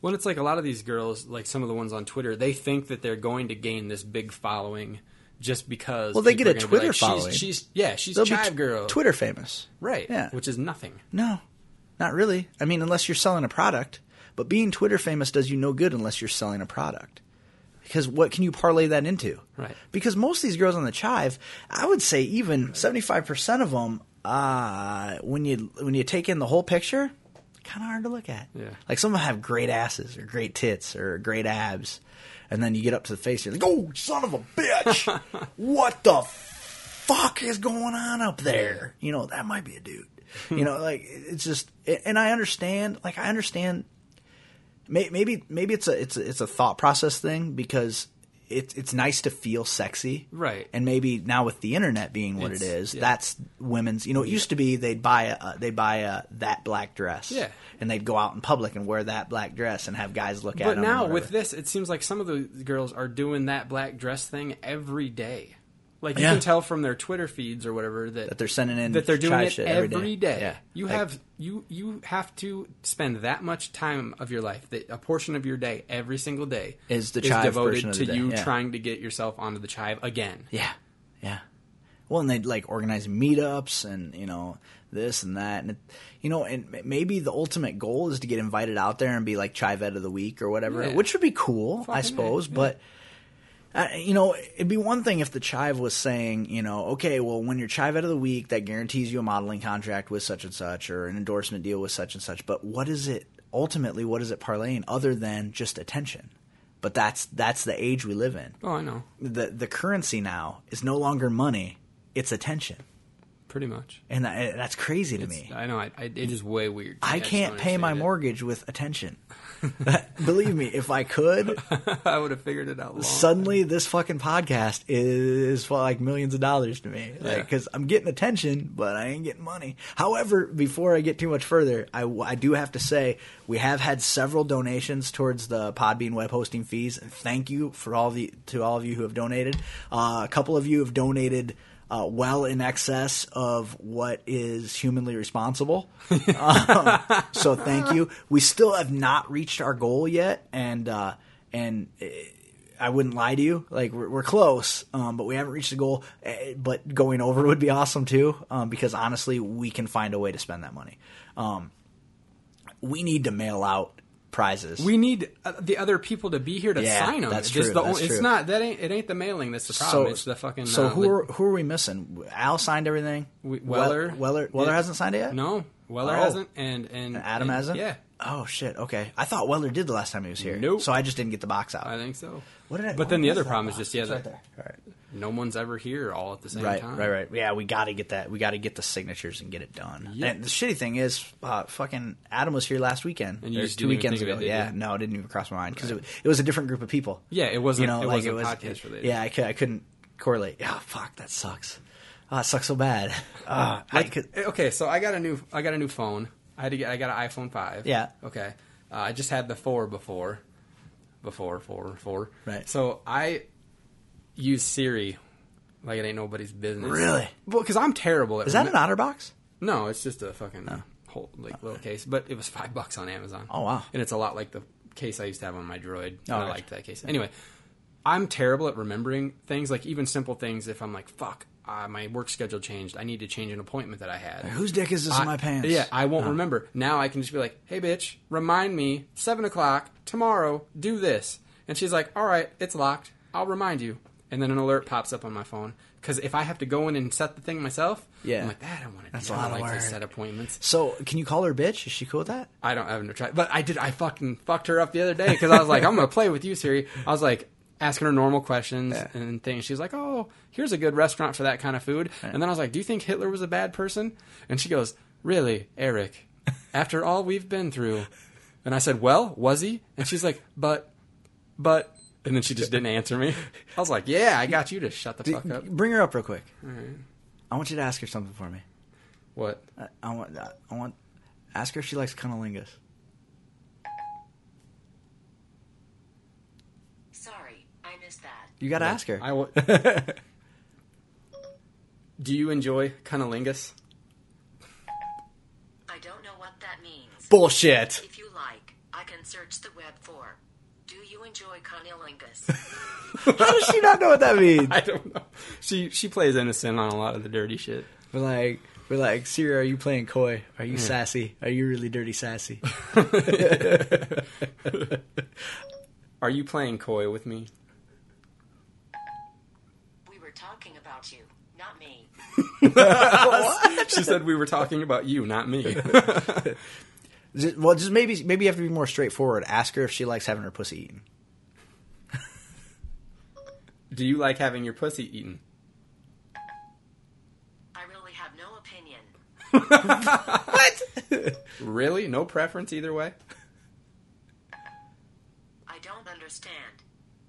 When it's like a lot of these girls, like some of the ones on Twitter, they think that they're going to gain this big following just because. Well, they get a Twitter like, she's- following. She's, yeah, she's They'll chive be t- girl, Twitter famous. right? Yeah. which is nothing. No, not really. I mean, unless you're selling a product. But being Twitter famous does you no good unless you're selling a product. Because what can you parlay that into? Right. Because most of these girls on the chive, I would say even 75% of them, uh, when you when you take in the whole picture, kind of hard to look at. Yeah. Like some of them have great asses or great tits or great abs. And then you get up to the face, you're like, oh, son of a bitch. what the fuck is going on up there? You know, that might be a dude. You know, like it's just, and I understand. Like I understand. May- Maybe maybe it's a it's a, it's a thought process thing because it's it's nice to feel sexy, Right. And maybe now with the internet being what It's- it is, yeah. that's women's. You know, it used to be they'd buy a uh, they buy a that black dress, Yeah. and they'd go out in public and wear that black dress and have guys look at them. But now with this, it seems like some of the girls are doing that black dress thing every day. Like you Yeah. can tell from their Twitter feeds or whatever that, That they're sending in that they're doing chive it every every day. day. Yeah. You Like- have you you have to spend that much time of your life, that a portion of your day every single day Is the chive devoted to you yeah. trying to get yourself onto the chive again. Yeah, yeah. Well, and they'd like organize meetups and you know this and that, and it, you know, and maybe the ultimate goal is to get invited out there and be like Chivette of the Week or whatever, which would be cool, I suppose. But uh, you know, it'd be one thing if the Chive was saying, you know, okay, well, when you're Chivette of the Week, that guarantees you a modeling contract with such and such or an endorsement deal with such and such. But what is it ultimately? What is it parlaying other than just attention? But that's that's the age we live in Oh, I know, the the currency now is no longer money; it's attention, pretty much. and that, that's crazy to me. I know, I, I, it is way weird. to I can't pay my it. mortgage with attention. Believe me, if I could, I would have figured it out. Suddenly this fucking podcast is for like millions of dollars to me. Yeah. Because I'm getting attention, but I ain't getting money. However, before I get too much further, I, I do have to say we have had several donations towards the Podbean web hosting fees. And thank you for all the to all of you who have donated. Uh, a couple of you have donated. Uh, well in excess of what is humanly responsible. Um, so thank you. We still have not reached our goal yet, and uh, and uh, I wouldn't lie to you. Like we're, we're close, um, but we haven't reached the goal. Eh, But going over would be awesome too, um, because honestly, we can find a way to spend that money. Um, we need to mail out prizes. We need uh, the other people to be here to Yeah, sign them. that's it's true, The that's It's true. not that ain't it ain't the mailing that's the problem. it's the fucking. So uh, who are who are we missing? Al signed everything. We- Weller. Weller Weller Yeah. hasn't signed it yet. No, Weller Oh. hasn't, and and, And Adam and- hasn't. Yeah, Oh shit. Okay. I thought Weller did the last time he was here. Nope. So I just didn't get the box out. I think so. What did I? But then the other problem is just yeah, It's right there. All right. No one's ever here all at the same Right, time. right, right. Yeah, we got to get that. We got to get the signatures and get it done. Yeah. And the shitty thing is, uh, fucking Adam was here last weekend. And you just two weekends ago. it, yeah, you? no, it didn't even cross my mind because it, it was a different group of people. Yeah, it wasn't. You know, it like it was podcast related. Yeah, I, could, I couldn't correlate. Yeah, fuck, that sucks. Oh, it sucks so bad. Uh, could, Okay, so I got a new I got a new phone. I had to get I got an iPhone five. Yeah. Okay. Uh, I just had the four before, before four four. Right. So I, use Siri like it ain't nobody's business. Really? Well, because I'm terrible at. Is that remi- an OtterBox? No, it's just a fucking whole like little case. But it was five bucks on Amazon. Oh, wow. And it's a lot like the case I used to have on my Droid. Oh, I gotcha. liked that case. Anyway, I'm terrible at remembering things, like even simple things. If I'm like, fuck, uh, my work schedule changed. I need to change an appointment that I had. Whose dick is this in my pants? Yeah, I won't remember. Now I can just be like, hey, bitch, remind me, 7 o'clock, tomorrow, do this. And she's like, all right, it's locked. I'll remind you. And then an alert pops up on my phone. Because if I have to go in and set the thing myself, Yeah. I'm like, that I want to That's do. a I lot don't of like to work. set appointments. So can you call her bitch? Is she cool with that? I don't I haven't tried, but I did. I fucking fucked her up the other day because I was like, I'm gonna play with you, Siri. I was like asking her normal questions Yeah. and things. She's like, Oh, here's a good restaurant for that kind of food. And then I was like, Do you think Hitler was a bad person? And she goes, Really, Eric? After all we've been through. And I said, Well, was he? And she's like, But, but. And then she just didn't answer me. I was like, "Yeah, I got you to shut the fuck up." Bring her up real quick. I want you to ask her something for me. What? I, I want. I want. Ask her if she likes cunnilingus. Sorry, I missed that. You got to ask her. I w- Do you enjoy cunnilingus? I don't know what that means. Bullshit. If you like, I can search the web for. Do you enjoy cunnilingus? How does she not know what that means? I don't know. She she plays innocent on a lot of the dirty shit. We're like, we're like, Siri, are you playing coy? Are you sassy? Are you really dirty sassy? Are you playing coy with me? we were talking about you, not me. She said we were talking about you, not me. Just- well, just maybe, maybe you have to be more straightforward. Ask her if she likes having her pussy eaten. Do you like having your pussy eaten? I really have no opinion. What? really? No preference either way? I don't understand.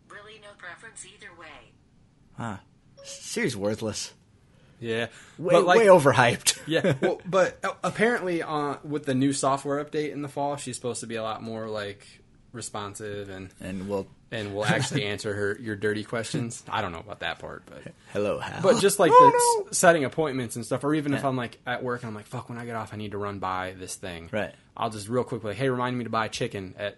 Really, no preference either way. Huh. Siri's worthless. Yeah. Way, but like, way overhyped. yeah. Well, but uh, apparently, uh, with the new software update in the fall, she's supposed to be a lot more like responsive and and will and will actually answer her your dirty questions. I don't know about that part, but hello, Hal. but just like Oh, the s- setting appointments and stuff, or even if I'm like at work and I'm like, fuck, when I get off, I need to run by this thing. Right. I'll just real quick like, hey, remind me to buy chicken at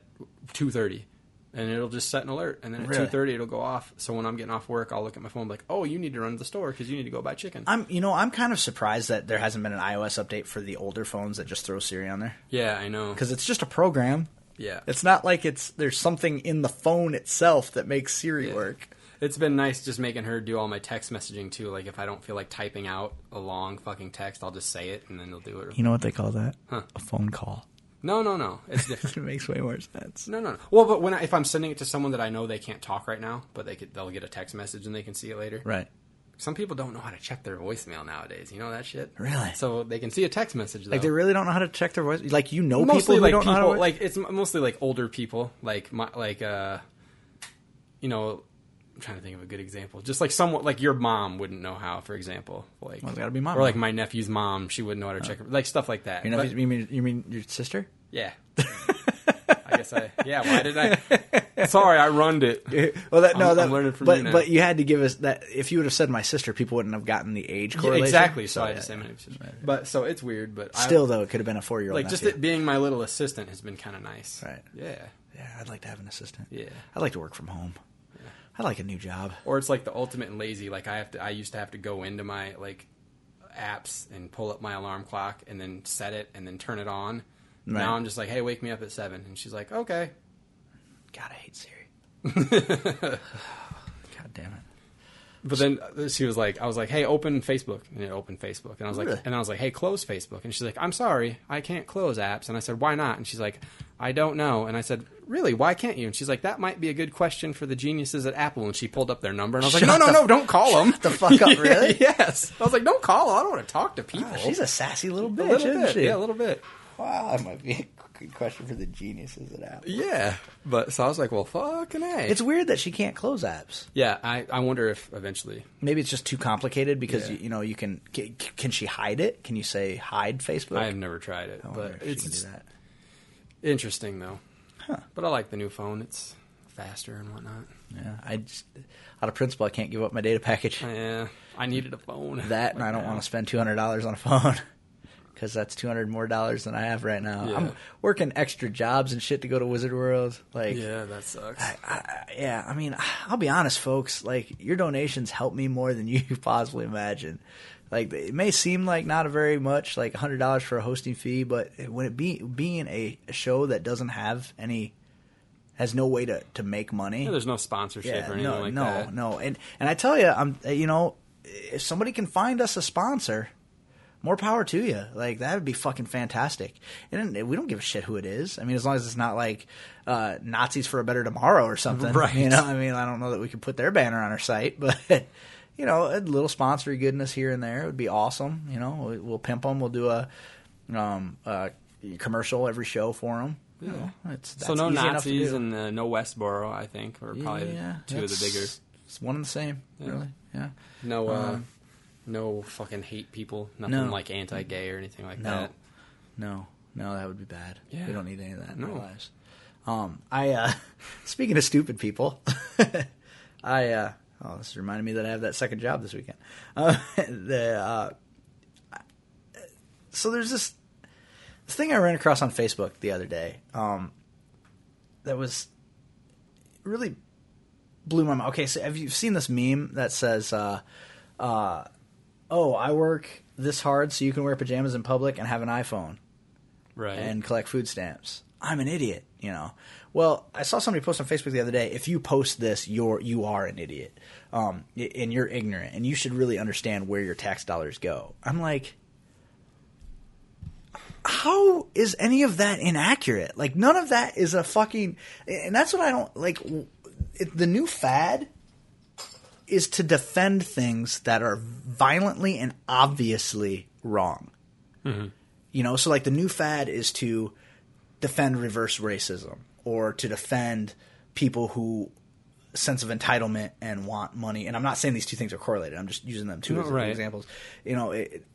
two thirty. And it'll just set an alert, and then at two thirty it'll go off. So when I'm getting off work, I'll look at my phone, like, "Oh, you need to run to the store because you need to go buy chicken." I'm, you know, I'm kind of surprised that there hasn't been an iOS update for the older phones that just throw Siri on there yeah, I know. because it's just a program. Yeah, It's not like it's there's something in the phone itself that makes Siri Yeah. work. It's been nice just making her do all my text messaging too. Like if I don't feel like typing out a long fucking text, I'll just say it and then they'll do it. You know what they call that? Huh. A phone call. No, no, no. It's different. it makes way more sense. no, no, no. Well, but when I, if I'm sending it to someone that I know they can't talk right now, but they could, they'll get a text message and they can see it later. Right. Some people don't know how to check their voicemail nowadays. You know that shit. Really? So they can see a text message. Though. Like they really don't know how to check their voice. Like you know mostly people who like don't people. know how to like it's mostly like older people. Like my like uh, you know. I'm trying to think of a good example. Just like someone like your mom wouldn't know how, for example. Like Well, it's gotta be mom. Or like my nephew's mom, she wouldn't know how to check her, like stuff like that. You know, But- you mean you mean your sister? yeah. I guess I yeah. Why did I? Sorry, I runned it. well, that no, I'm- that, I'm learning from but you now. but you had to give us that. If you would have said my sister, people wouldn't have gotten the age Yeah, correlation. exactly. So I yeah, just say yeah. my name's But so it's weird. But I- Still, though, it could have been a four year old. like just it being my little assistant has been kind of nice. Right. Yeah. Yeah, I'd like to have an assistant. Yeah. I'd like to work from home. I'd like a new job. or it's like the ultimate and lazy. Like I have to, I used to have to go into my like apps and pull up my alarm clock and then set it and then turn it on. Right. Now I'm just like, hey, wake me up at seven, and she's like, okay. God, I hate Siri. God damn it. But then she was like, I was like, hey, open Facebook, and it opened Facebook, and I was like, Really? and I was like, hey, close Facebook, and she's like, I'm sorry, I can't close apps, and I said, why not? And she's like, I don't know, and I said, really, why can't you? And she's like, that might be a good question for the geniuses at Apple, and she pulled up their number, and I was like, no, no, no, don't call them. the fuck up, really? yes. I was like, don't call them. I don't want to talk to people. Wow, she's a sassy little a bitch, little isn't bit, she? yeah, a little bit. Wow, that might be a good question for the geniuses at Apple. Yeah, but so I was like, well, fucking a. It's weird that she can't close apps. yeah, I, I wonder if eventually. Maybe it's just too complicated because Yeah. you, you know you can. Can, can she hide it? Can you say hide Facebook? I have never tried it, I wonder but if she it's can do that. Interesting though. Huh. But I like the new phone. It's faster and whatnot. Yeah, I just out of principle I can't give up my data package. Yeah, I needed a phone. That and I don't want to spend two hundred dollars on a phone because that's two hundred more dollars than I have right now. Yeah. I'm working extra jobs and shit to go to Wizard World. Like, Yeah, that sucks. I, I, yeah, I mean, I'll be honest, folks. Like, your donations help me more than you possibly imagine. Like, it may seem like not a very much, like hundred dollars for a hosting fee, but when it be being a, show that doesn't have any, has no way to to make money. Yeah, there's no sponsorship Yeah, or anything no, like no, that. No, no, and and I tell you, I'm you know, if somebody can find us a sponsor, more power to you. Like that would be fucking fantastic. And we don't give a shit who it is. I mean, as long as it's not like uh, Nazis for a better tomorrow or something, Right. You know, I mean, I don't know that we could put their banner on our site, but. You know, a little sponsory goodness here and there would be awesome. You know, we- we'll pimp them. We'll do a, um, a commercial every show for them. You know, it's, So no Nazis and uh, no Westboro, I think, or probably Yeah, two of the bigger. It's one and the same, really. Yeah. No, uh, Um, no fucking hate people. Nothing No. like anti-gay or anything like No. that. No, no, that would be bad. Yeah. We don't need any of that in No. our lives. Um, I uh, speaking of stupid people, I uh, oh, this reminded me that I have that second job this weekend. Uh, the uh, so there's this this thing I ran across on Facebook the other day. Um, that was really blew my mind. Okay, so have you seen this meme that says, uh, uh, "Oh, I work this hard so you can wear pajamas in public and have an iPhone Right. and collect food stamps." I'm an idiot, you know. Well, I saw somebody post on Facebook the other day. If you post this, you're you are an idiot, um, and you're ignorant, and you should really understand where your tax dollars go. I'm like, how is any of that inaccurate? Like none of that is a fucking, and that's what I don't like. It, the new fad is to defend things that are violently and obviously wrong. You know, so like the new fad is to defend reverse racism or to defend people who sense of entitlement and want money. And I'm not saying these two things are correlated. I'm just using them two No, as right. examples. You know, it,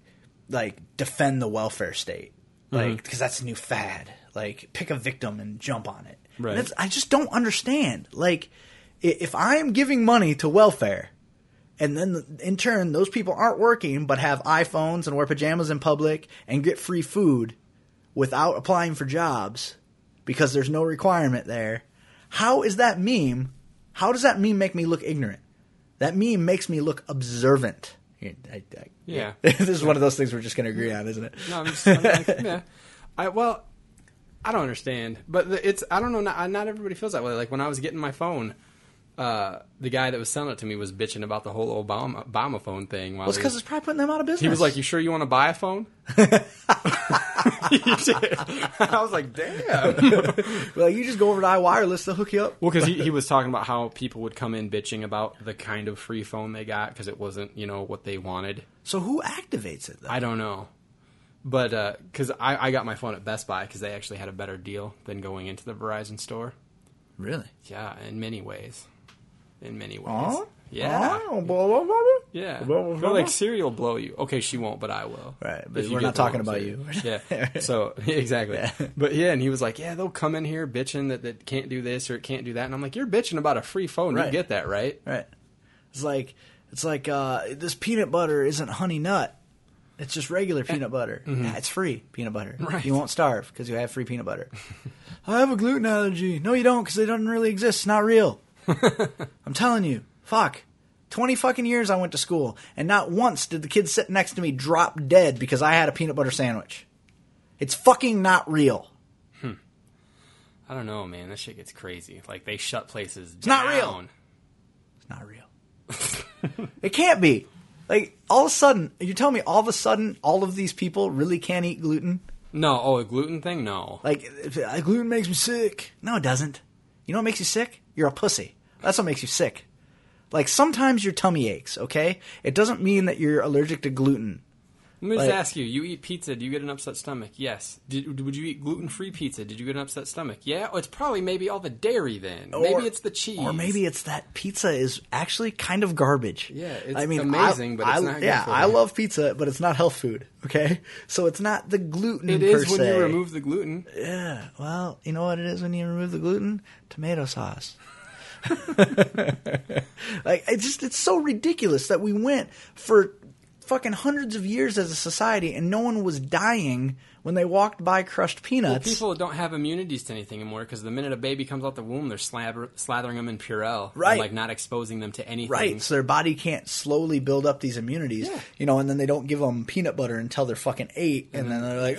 like defend the welfare state, Mm-hmm. like because that's a new fad. Like pick a victim and jump on it. Right. I just don't understand. Like if I am giving money to welfare. And then, in turn, those people aren't working but have iPhones and wear pajamas in public and get free food without applying for jobs because there's no requirement there. How is that meme? How does that meme make me look ignorant? That meme makes me look observant. I- I- Yeah. this is one of those things we're just going to agree on, isn't it? No, I'm just I'm like, yeah. I well, I don't understand, but it's I don't know. Not, not everybody feels that way. Like when I was getting my phone, uh, the guy that was selling it to me was bitching about the whole Obama Obama phone thing. While Well, it's because it's probably putting them out of business. he was like, "You sure you want to buy a phone?" He did. I was like, "Damn." like, you just go over to iWireless, they'll hook you up. Well, because he, he was talking about how people would come in bitching about the kind of free phone they got because it wasn't, you know, what they wanted. So who activates it? Though? I don't know. But uh, because I, I got my phone at Best Buy because they actually had a better deal than going into the Verizon store. really? Yeah, in many ways. In many ways. Yeah. Oh, blah, blah, blah. Yeah. Blah, blah, They're blah, like. Siri will blow you. Okay, she won't, but I will. Right, but If we're not talking about Siri. you. yeah. So exactly. Yeah. But yeah, and he was like, "Yeah, they'll come in here bitching that that can't do this or it can't do that," and I'm like, "You're bitching about a free phone. Right. You get that, right?" Right. It's like it's like uh, this peanut butter isn't honey nut. It's just regular peanut butter. Yeah, it's free peanut butter. Right. You won't starve because you have free peanut butter. I have a gluten allergy. No, you don't because it doesn't really exist. It's not real. I'm telling you. Fuck. 20 fucking years I went to school, and not once did the kid sitting next to me drop dead because I had a peanut butter sandwich. It's fucking not real. I don't know, man. This shit gets crazy. Like they shut places. It's not real. It's not real. it can't be. Like all of a sudden, you tell me all of a sudden all of these people really can't eat gluten? No. Oh, a gluten thing? No. Like if, uh, gluten makes me sick. No, it doesn't. You know what makes you sick? You're a pussy. That's what makes you sick. Like sometimes your tummy aches, okay? It doesn't mean that you're allergic to gluten. Let me just Like- ask you: You eat pizza? Do you get an upset stomach? Yes. Did, would you eat gluten-free pizza? Did you get an upset stomach? Yeah. Oh, it's probably maybe all the dairy then. Or- maybe it's the cheese. Or maybe it's that pizza is actually kind of garbage. Yeah, it's I mean, amazing, I, but it's I- not Yeah, I love pizza, but it's not health food. Okay, so it's not the gluten. It is when se. you remove the gluten. Yeah, well, you know what it is when you remove the gluten? Tomato sauce. like it's just it's so ridiculous that we went for fucking hundreds of years as a society and no one was dying when they walked by crushed Well, peanuts. people don't have immunities to anything anymore because the minute a baby comes out the womb, they're slabber, slathering them in Purell, and, Right. like not exposing them to anything. Right, so their body can't slowly build up these immunities, Yeah. you know, and then they don't give them peanut butter until they're fucking 8 and mm-hmm. then they're like,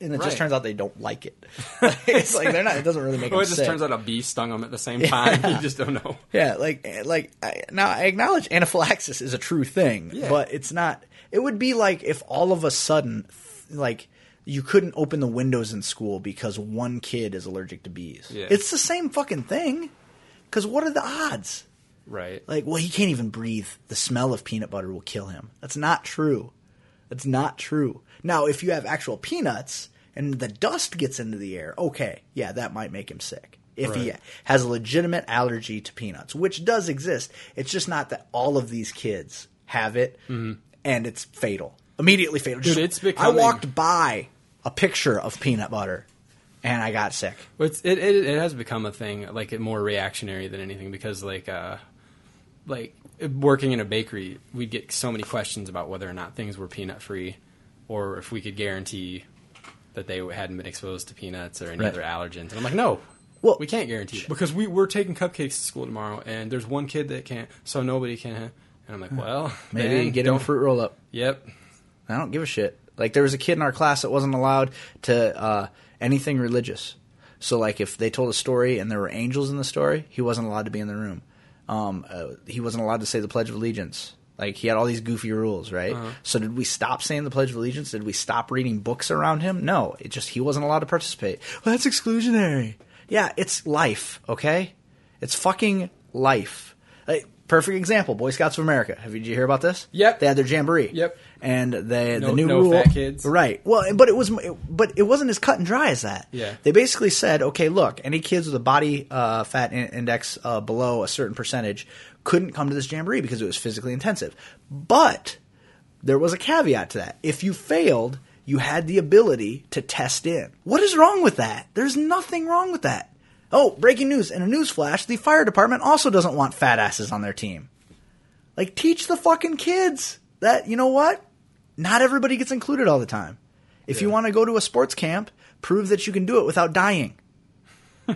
and it Right. just turns out they don't like it. it's like they're not. It doesn't really make Or it just sick. turns out a bee stung them at the same time. you just don't know. Yeah, like like I, now I acknowledge anaphylaxis is a true thing, Yeah. but it's not. It would be like if all of a sudden, like you couldn't open the windows in school because one kid is allergic to bees. Yeah. It's the same fucking thing. Because what are the odds? Right. Like, well, he can't even breathe. The smell of peanut butter will kill him. That's not true. That's not true. Now, if you have actual peanuts and the dust gets into the air, okay, yeah, that might make him sick. If he has a legitimate allergy to peanuts, which does exist, it's just not that all of these kids have it and it's fatal. Immediately fatal. Mm-hmm. Dude, it's becoming- I walked by a picture of peanut butter and I got sick. It's, it, it it has become a thing, like more reactionary than anything, because like uh, like working in a bakery, we'd get so many questions about whether or not things were peanut free, or if we could guarantee that they hadn't been exposed to peanuts or any Right. other allergens. And I'm like, no. Well- we can't guarantee that because we we're taking cupcakes to school tomorrow, and there's one kid that can't, so nobody can. And I'm like, well, Maybe man, get him a fruit roll up. Yep. I don't give a shit. Like there was a kid in our class that wasn't allowed to uh, anything religious. So like if they told a story and there were angels in the story, he wasn't allowed to be in the room. Um, uh, he wasn't allowed to say the Pledge of Allegiance. Like he had all these goofy rules, right? Uh-huh. So did we stop saying the Pledge of Allegiance? Did we stop reading books around him? No, it just he wasn't allowed to participate. Well, that's exclusionary. Yeah, it's life. Okay, it's fucking life. Like, perfect example: Boy Scouts of America. Have you, did you hear about this? Yep. They had their jamboree. Yep. And they, No- the new no rule, kids. right? Well, but it was, but it wasn't as cut and dry as that. Yeah. They basically said, okay, look, any kids with a body uh, fat in- index uh, below a certain percentage couldn't come to this jamboree because it was physically intensive. But there was a caveat to that. If you failed, you had the ability to test in. What is wrong with that? There's nothing wrong with that. Oh, breaking news! In a news flash, the fire department also doesn't want fat asses on their team. Like, teach the fucking kids that, you know what? Not everybody gets included all the time. If you want to go to a sports camp, prove that you can do it without dying.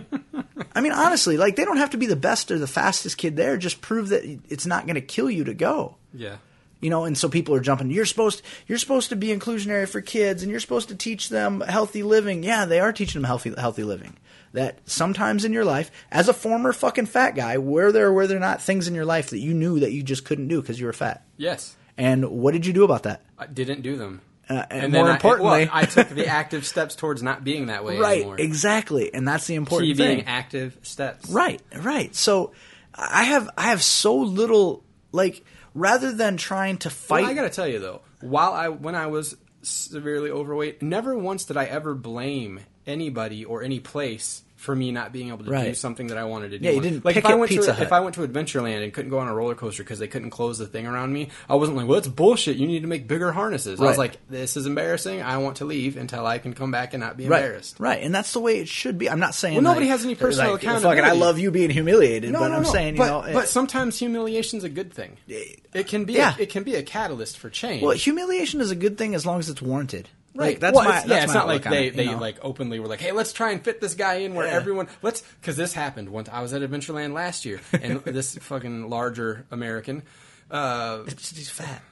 I mean, honestly, like, they don't have to be the best or the fastest kid there. Just prove that it's not going to kill you to go. Yeah. You know, and so people are jumping. You're supposed you're supposed to be inclusionary for kids, and you're supposed to teach them healthy living. Yeah, they are teaching them healthy healthy living. That sometimes in your life, as a former fucking fat guy, were there or were there not things in your life that you knew that you just couldn't do because you were fat? Yes. And what did you do about that? I didn't do them. Uh, and then more I- importantly- well, I took the active steps towards not being that way Right, anymore. exactly, and that's the important Key thing. being active steps. Right, right. So I have I have so little like rather than trying to fight. Well, I gotta tell you though, while I when I was severely overweight, never once did I ever blame anybody or any place for me not being able to do something that I wanted to do. Yeah, you didn't like if I went Pizza to Hut. if I went to Adventureland and couldn't go on a roller coaster because they couldn't close the thing around me, I wasn't like, "Well, it's bullshit. You need to make bigger harnesses." I was like, "This is embarrassing. I want to leave until I can come back and not be Right, embarrassed." right, and that's the way it should be. I'm not saying Well, nobody like- has any personal like, accountability. Fucking, I love you being humiliated, No, but no, I'm no. saying, you but, know, but it- sometimes humiliation's a good thing. It can be. Yeah. A, it can be a catalyst for change. well, humiliation is a good thing as long as it's warranted. Right. Like, that's well, my. it's, that's yeah, it's my not like they, it, they know? like openly were like, "Hey, let's try and fit this guy in where Yeah. everyone let's." Because this happened once. I was at Adventureland last year, and this fucking larger American uh, He's fat.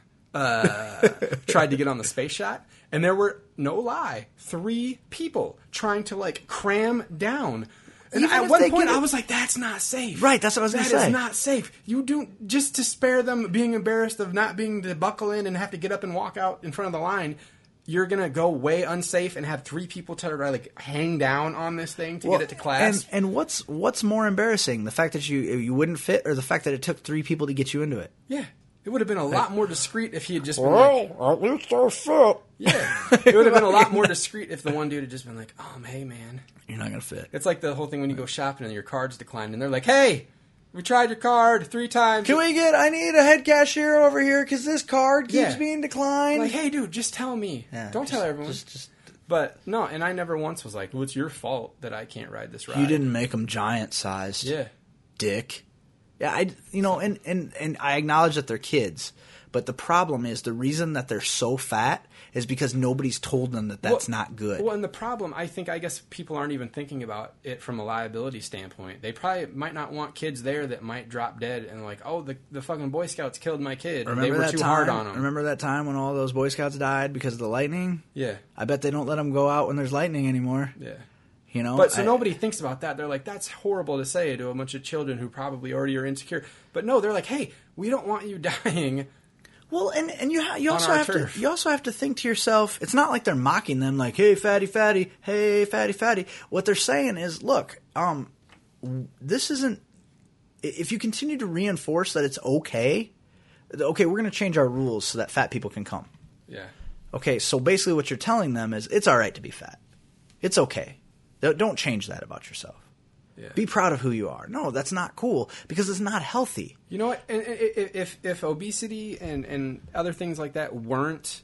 tried to get on the space shot, and there were no lie, three people trying to like cram down. And Even at one point, I was like, "That's not safe." Right, that's what I was gonna say. That is not safe. You do just to spare them being embarrassed of not being to buckle in and have to get up and walk out in front of the line. You're gonna go way unsafe and have three people try to like hang down on this thing to get it to class. And and what's what's more embarrassing, the fact that you you wouldn't fit, or the fact that it took three people to get you into it? yeah, it would have been a lot more discreet if he had just been like, at least they're fit. yeah. It would have been a lot more discreet if the one dude had just been like, um, hey man, You're not gonna fit. It's like the whole thing when you go shopping and your card's declined, and they're like, "Hey, we tried your card three times." Can we get? I need a head cashier over here because this card keeps Yeah. being declined. Like, hey, dude, just tell me. Yeah, Don't just- tell everyone. Just, just But no, and I never once was like, "Well, it's your fault that I can't ride this ride." You didn't make them giant sized. Yeah. dick. Yeah, I you know, and and and I acknowledge that they're kids, but the problem is the reason that they're so fat is because nobody's told them that that's Well- not good. Well, and the problem, I think, I guess people aren't even thinking about it from a liability standpoint. They probably might not want kids there that might drop dead and like, oh, the the fucking Boy Scouts killed my kid. and remember they were that too time? hard on them. Remember that time when all those Boy Scouts died because of the lightning? Yeah, I bet they don't let them go out when there's lightning anymore. yeah. You know, But so I- nobody thinks about that. They're like, that's horrible to say to a bunch of children who probably already are insecure. But no, they're like, hey, we don't want you dying. Well, and and you ha- you also have turf. to you also have to think to yourself. It's not like they're mocking them, like "Hey, fatty, fatty, hey, fatty, fatty." What they're saying is, "Look, um, this isn't. If you continue to reinforce that it's okay, okay, we're going to change our rules so that fat people can come. Yeah. Okay, so basically, what you're telling them is it's all right to be fat. It's okay. Don't- Don't change that about yourself. Yeah. Be proud of who you are. No, that's not cool because it's not healthy. You know what? If if obesity and and other things like that weren't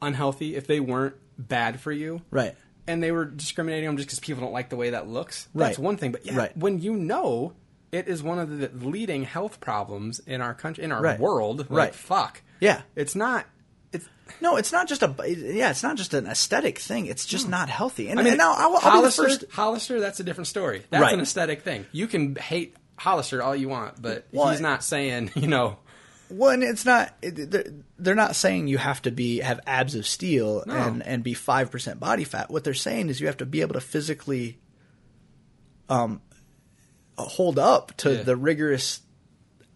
unhealthy, if they weren't bad for you, Right. and they were discriminating them just because people don't like the way that looks, that's Right. one thing. But yeah, Right. when you know it is one of the leading health problems in our country, in our Right. world, like, Right. Fuck. Yeah. It's not. It's. No, it's not just a yeah, it's not just an aesthetic thing. It's just not healthy. And, I mean, and now I'll, I'll Hollister, first. Hollister, that's a different story. That's Right. an aesthetic thing. You can hate Hollister all you want, but Well, he's not saying, you know, Well, and it's not. They're, they're not saying you have to be have abs of steel No. and and be five percent body fat. What they're saying is you have to be able to physically, um, hold up to Yeah. the rigorous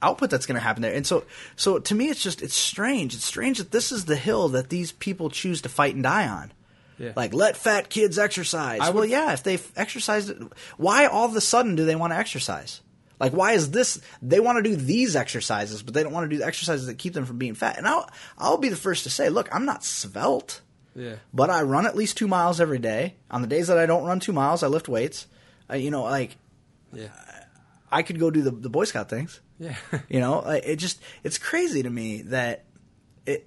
output that's going to happen there. And so, so to me, it's just it's strange. It's strange that this is the hill that these people choose to fight and die on. Yeah. Like let fat kids exercise. I well, yeah, if they exercise, why all of a sudden do they want to exercise? Like, why is this? They want to do these exercises, but they don't want to do the exercises that keep them from being fat. And I'll I'll be the first to say, look, I'm not svelte, yeah. but I run at least two miles every day. On the days that I don't run two miles, I lift weights. You know, like Yeah. I could go do the the Boy Scout things. Yeah. You know, it just it's crazy to me that it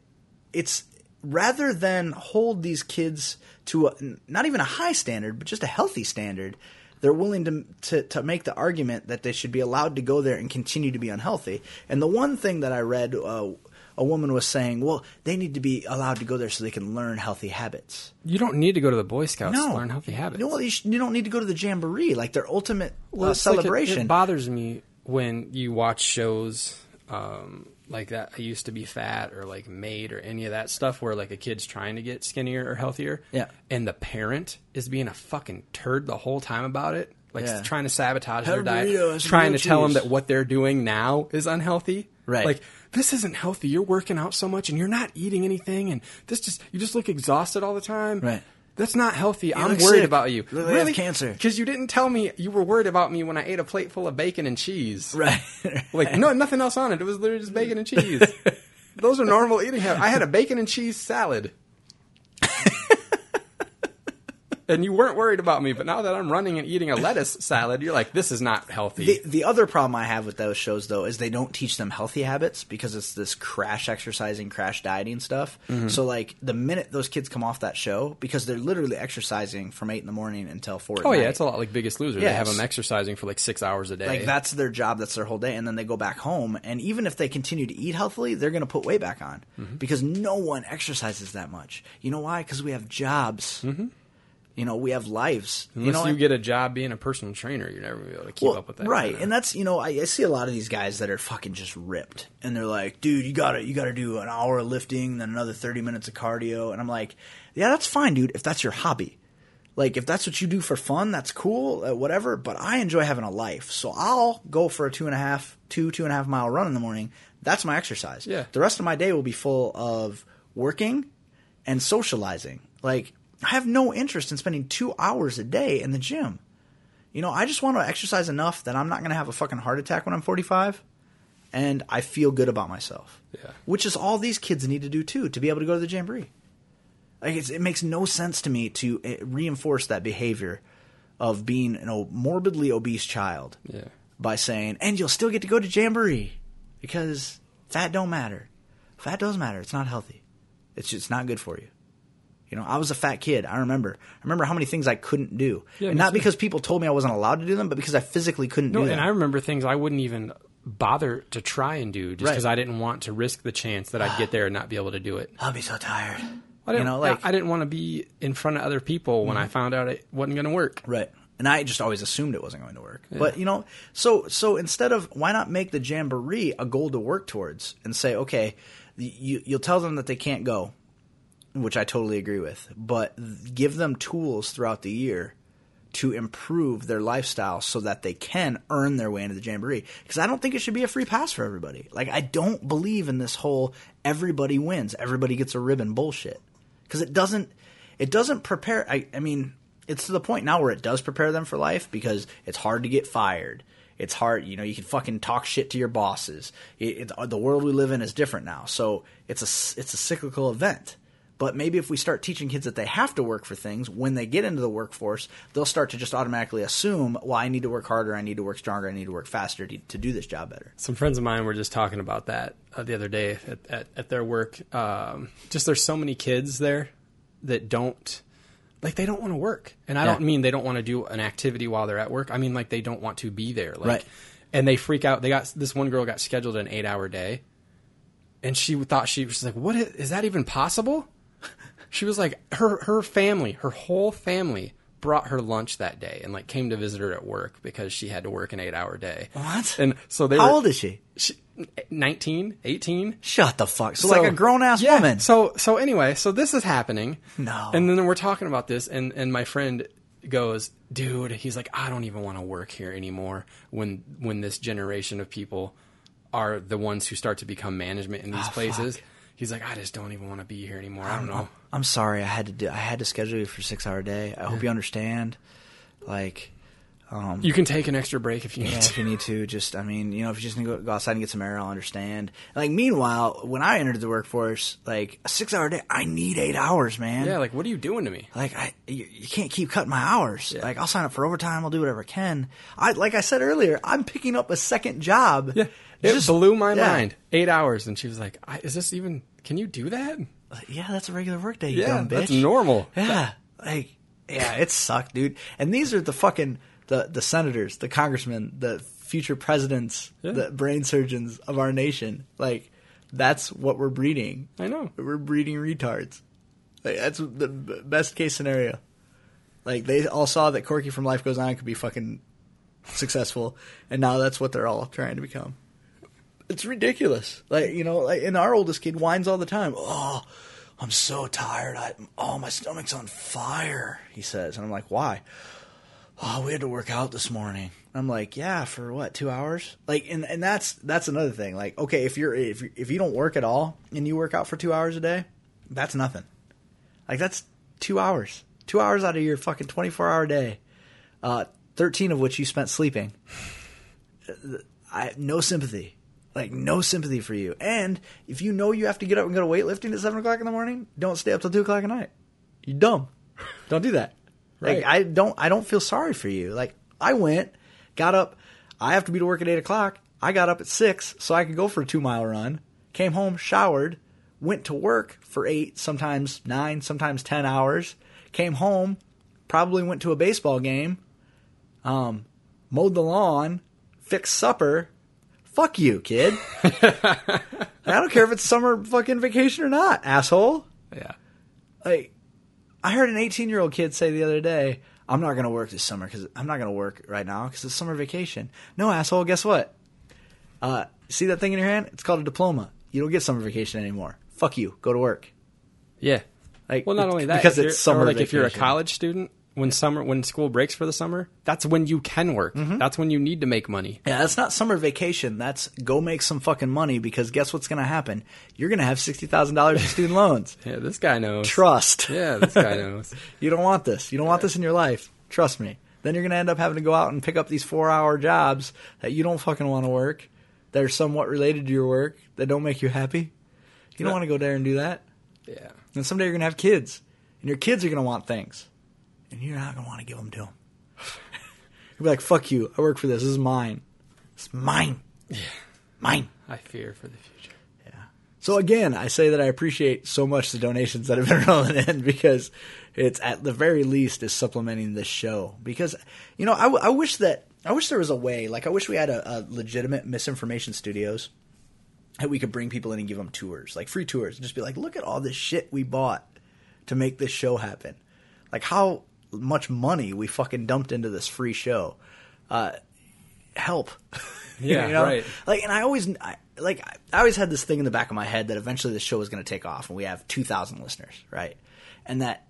it's rather than hold these kids to a, not even a high standard, but just a healthy standard. They're willing to, to to make the argument that they should be allowed to go there and continue to be unhealthy. And the one thing that I read, uh, a woman was saying, well, they need to be allowed to go there so they can learn healthy habits. You don't need to go to the Boy Scouts No, to learn healthy habits. No, you, sh- you don't need to go to the jamboree, like their ultimate Well, uh, it's like it- celebration. it, bothers me when you watch shows um, like that. I used to be fat, or like Made, or any of that stuff, where like a kid's trying to get skinnier or healthier. Yeah. and the parent is being a fucking turd the whole time about it, like Yeah. trying to sabotage Have their diet, burrito, trying to grilled tell them that what they're doing now is unhealthy. Right. Like this isn't healthy. You're working out so much, and you're not eating anything, and this just you just look exhausted all the time. Right. That's not healthy. I'm worried sick. about you. Look you have cancer. Because you didn't tell me you were worried about me when I ate a plate full of bacon and cheese. right. Like, no, nothing else on it. It was literally just bacon and cheese. Those are normal eating habits. I had a bacon and cheese salad. And you weren't worried about me, but now that I'm running and eating a lettuce salad, you're like, this is not healthy. The, the other problem I have with those shows, though, is they don't teach them healthy habits because it's this crash exercising, crash dieting stuff. Mm-hmm. So, like, the minute those kids come off that show, because they're literally exercising from 8 in the morning until 4 at oh, yeah, night. it's a lot like Biggest Loser. They have them exercising for like six hours a day. Like, that's their job, that's their whole day. And then they go back home. And even if they continue to eat healthily, they're going to put weight back on Mm-hmm. because no one exercises that much. You know why? Because we have jobs. Mm-hmm. You know, we have lives. Unless you know, you get a job being a personal trainer, you're never going to be able to keep Well, up with that. right? And that's you know I, I see a lot of these guys that are fucking just ripped, and they're like, dude, you gotta you gotta do an hour of lifting, then another thirty minutes of cardio, and I'm like, yeah, that's fine, dude, if that's your hobby. Like if that's what you do for fun, that's cool, uh, whatever. But I enjoy having a life, so I'll go for a two and a half, two two and a half mile run in the morning. That's my exercise. Yeah. The rest of my day will be full of working and socializing. Like I have no interest in spending two hours a day in the gym. You know, I just want to exercise enough that I'm not going to have a fucking heart attack when I'm 45, and I feel good about myself. Yeah. Which is all these kids need to do too to be able to go to the jamboree. Like it's, it makes no sense to me to uh, reinforce that behavior of being o- morbidly obese child Yeah. by saying, "And you'll still get to go to jamboree because fat don't matter. Fat does matter. It's not healthy. It's just not good for you." You know, I was a fat kid. I remember. I remember how many things I couldn't do, Yeah, and not because people told me I wasn't allowed to do them, but because I physically couldn't No, do them. and I remember things I wouldn't even bother to try and do just Right. because I didn't want to risk the chance that I'd get there and not be able to do it. I'll be so tired. I didn't, you know, like I didn't want to be in front of other people when I mm-hmm. found out it wasn't going to work. Right. And I just always assumed it wasn't going to work. But you know, so so instead of why not make the jamboree a goal to work towards and say, okay, you you'll tell them that they can't go, which I totally agree with, but give them tools throughout the year to improve their lifestyle so that they can earn their way into the jamboree. Because I don't think it should be a free pass for everybody. Like I don't believe in this whole everybody wins, everybody gets a ribbon bullshit. Because it doesn't it doesn't prepare. I, I mean, it's to the point now where it does prepare them for life because it's hard to get fired. It's hard, you know. You can fucking talk shit to your bosses. It, it, the world we live in is different now, so it's a it's a cyclical event. But maybe if we start teaching kids that they have to work for things when they get into the workforce, they'll start to just automatically assume, well, I need to work harder, I need to work stronger, I need to work faster to, to do this job better. Some friends of mine were just talking about that uh, the other day at, at, at their work. Um, just there's so many kids there that don't like they don't want to work, and I Yeah. don't mean they don't want to do an activity while they're at work. I mean like they don't want to be there. Like, Right. And they freak out. They got this one girl got scheduled an eight hour day, and she thought she was like, "What is, is that even possible?" She was like, her her family, her whole family brought her lunch that day and like came to visit her at work because she had to work an eight hour day. What? And so they How were, old is she? she, 19, 18. Shut the fuck. So, like a grown ass yeah, woman. So so anyway, so this is happening. No. And then we're talking about this and and my friend goes, "Dude, he's like I don't even want to work here anymore when when this generation of people are the ones who start to become management in these Oh, places." He's like, "I just don't even want to be here anymore. I don't know." I'm sorry. I had to do. I had to schedule you for a six hour day. I hope you understand. Like, um, You can take an extra break if you need yeah, to. if you need to, just I mean, you know, if you just need to go, go outside and get some air, I'll understand. Like, meanwhile, when I entered the workforce, like a six hour day, I need eight hours, man. Yeah, like what are you doing to me? Like I, you, you can't keep cutting my hours. Like I'll sign up for overtime. I'll do whatever I can. I, like I said earlier, I'm picking up a second job. Yeah, it Just- blew my yeah. mind. Eight hours, and she was like, I, "Is this even? Can you do that?" Yeah, that's a regular work day. You Yeah, dumb bitch. that's normal. Yeah, like yeah, it sucked, dude. And these are the fucking the the senators, the congressmen, the future presidents, Yeah. the brain surgeons of our nation. Like that's what we're breeding. I know. We're breeding retards. Like that's the best case scenario. Like they all saw that Corky from Life Goes On could be fucking successful, and now that's what they're all trying to become. It's ridiculous. Like you know, like, and our oldest kid whines all the time. Oh, I'm so tired. I oh my stomach's on fire. He says, and I'm like, why? Oh, we had to work out this morning. I'm like, yeah, for what, two hours? Like, and and that's that's another thing. Like, okay, if you're if you- if you don't work at all and you work out for two hours a day, that's nothing. Like that's two hours, two hours out of your fucking 24 hour day, uh, 13 of which you spent sleeping. I no sympathy, like no sympathy for you. And if you know you have to get up and go to weightlifting at seven o'clock in the morning, don't stay up till two o'clock at night. You dumb. don't do that. Like I don't I don't feel sorry for you. Like I went, got up. I have to be to work at eight o'clock. I got up at six so I could go for a two mile run. Came home, showered, went to work for eight, sometimes nine, sometimes ten hours. Came home, probably went to a baseball game, um, mowed the lawn, fixed supper. Fuck you, kid. I don't care if it's summer fucking vacation or not, asshole. Yeah. Like, I heard an 18 year old kid say the other day, I'm not going to work this summer because I'm not going to work right now because it's summer vacation. No, asshole, guess what? Uh, see that thing in your hand? It's called a diploma. You don't get summer vacation anymore. Fuck you. Go to work. Yeah. Like, Well, not only that, because it's summer like if you're a college student, when summer when school breaks for the summer, that's when you can work. Mm-hmm. That's when you need to make money. Yeah, that's not summer vacation. That's go make some fucking money because guess what's going to happen? You're going to have $60,000 in student loans. Yeah, this guy knows. Trust. Yeah, this guy knows. You don't want this. You don't want this in your life. Trust me. Then you're going to end up having to go out and pick up these four hour jobs that you don't fucking want to work, that are somewhat related to your work, that don't make you happy. You don't want to go there and do that. Yeah. And someday you're going to have kids, and your kids are going to want things, and you're not going to want to give them to him. He'll be like, fuck you. I work for this. This is mine. It's mine. Yeah. Mine. I fear for the future. Yeah. So again, I say that I appreciate so much the donations that have been rolling in because it's at the very least is supplementing this show. Because you know, I, w- I wish that I wish there was a way. Like I wish we had a, a legitimate misinformation studios that we could bring people in and give them tours, like free tours, and just be like, look at all this shit we bought to make this show happen. Like how much money we fucking dumped into this free show. Uh, help. Yeah, You know? right. Like, and I always, I, like, I always had this thing in the back of my head that eventually the show was going to take off, and we have two thousand listeners, right? And that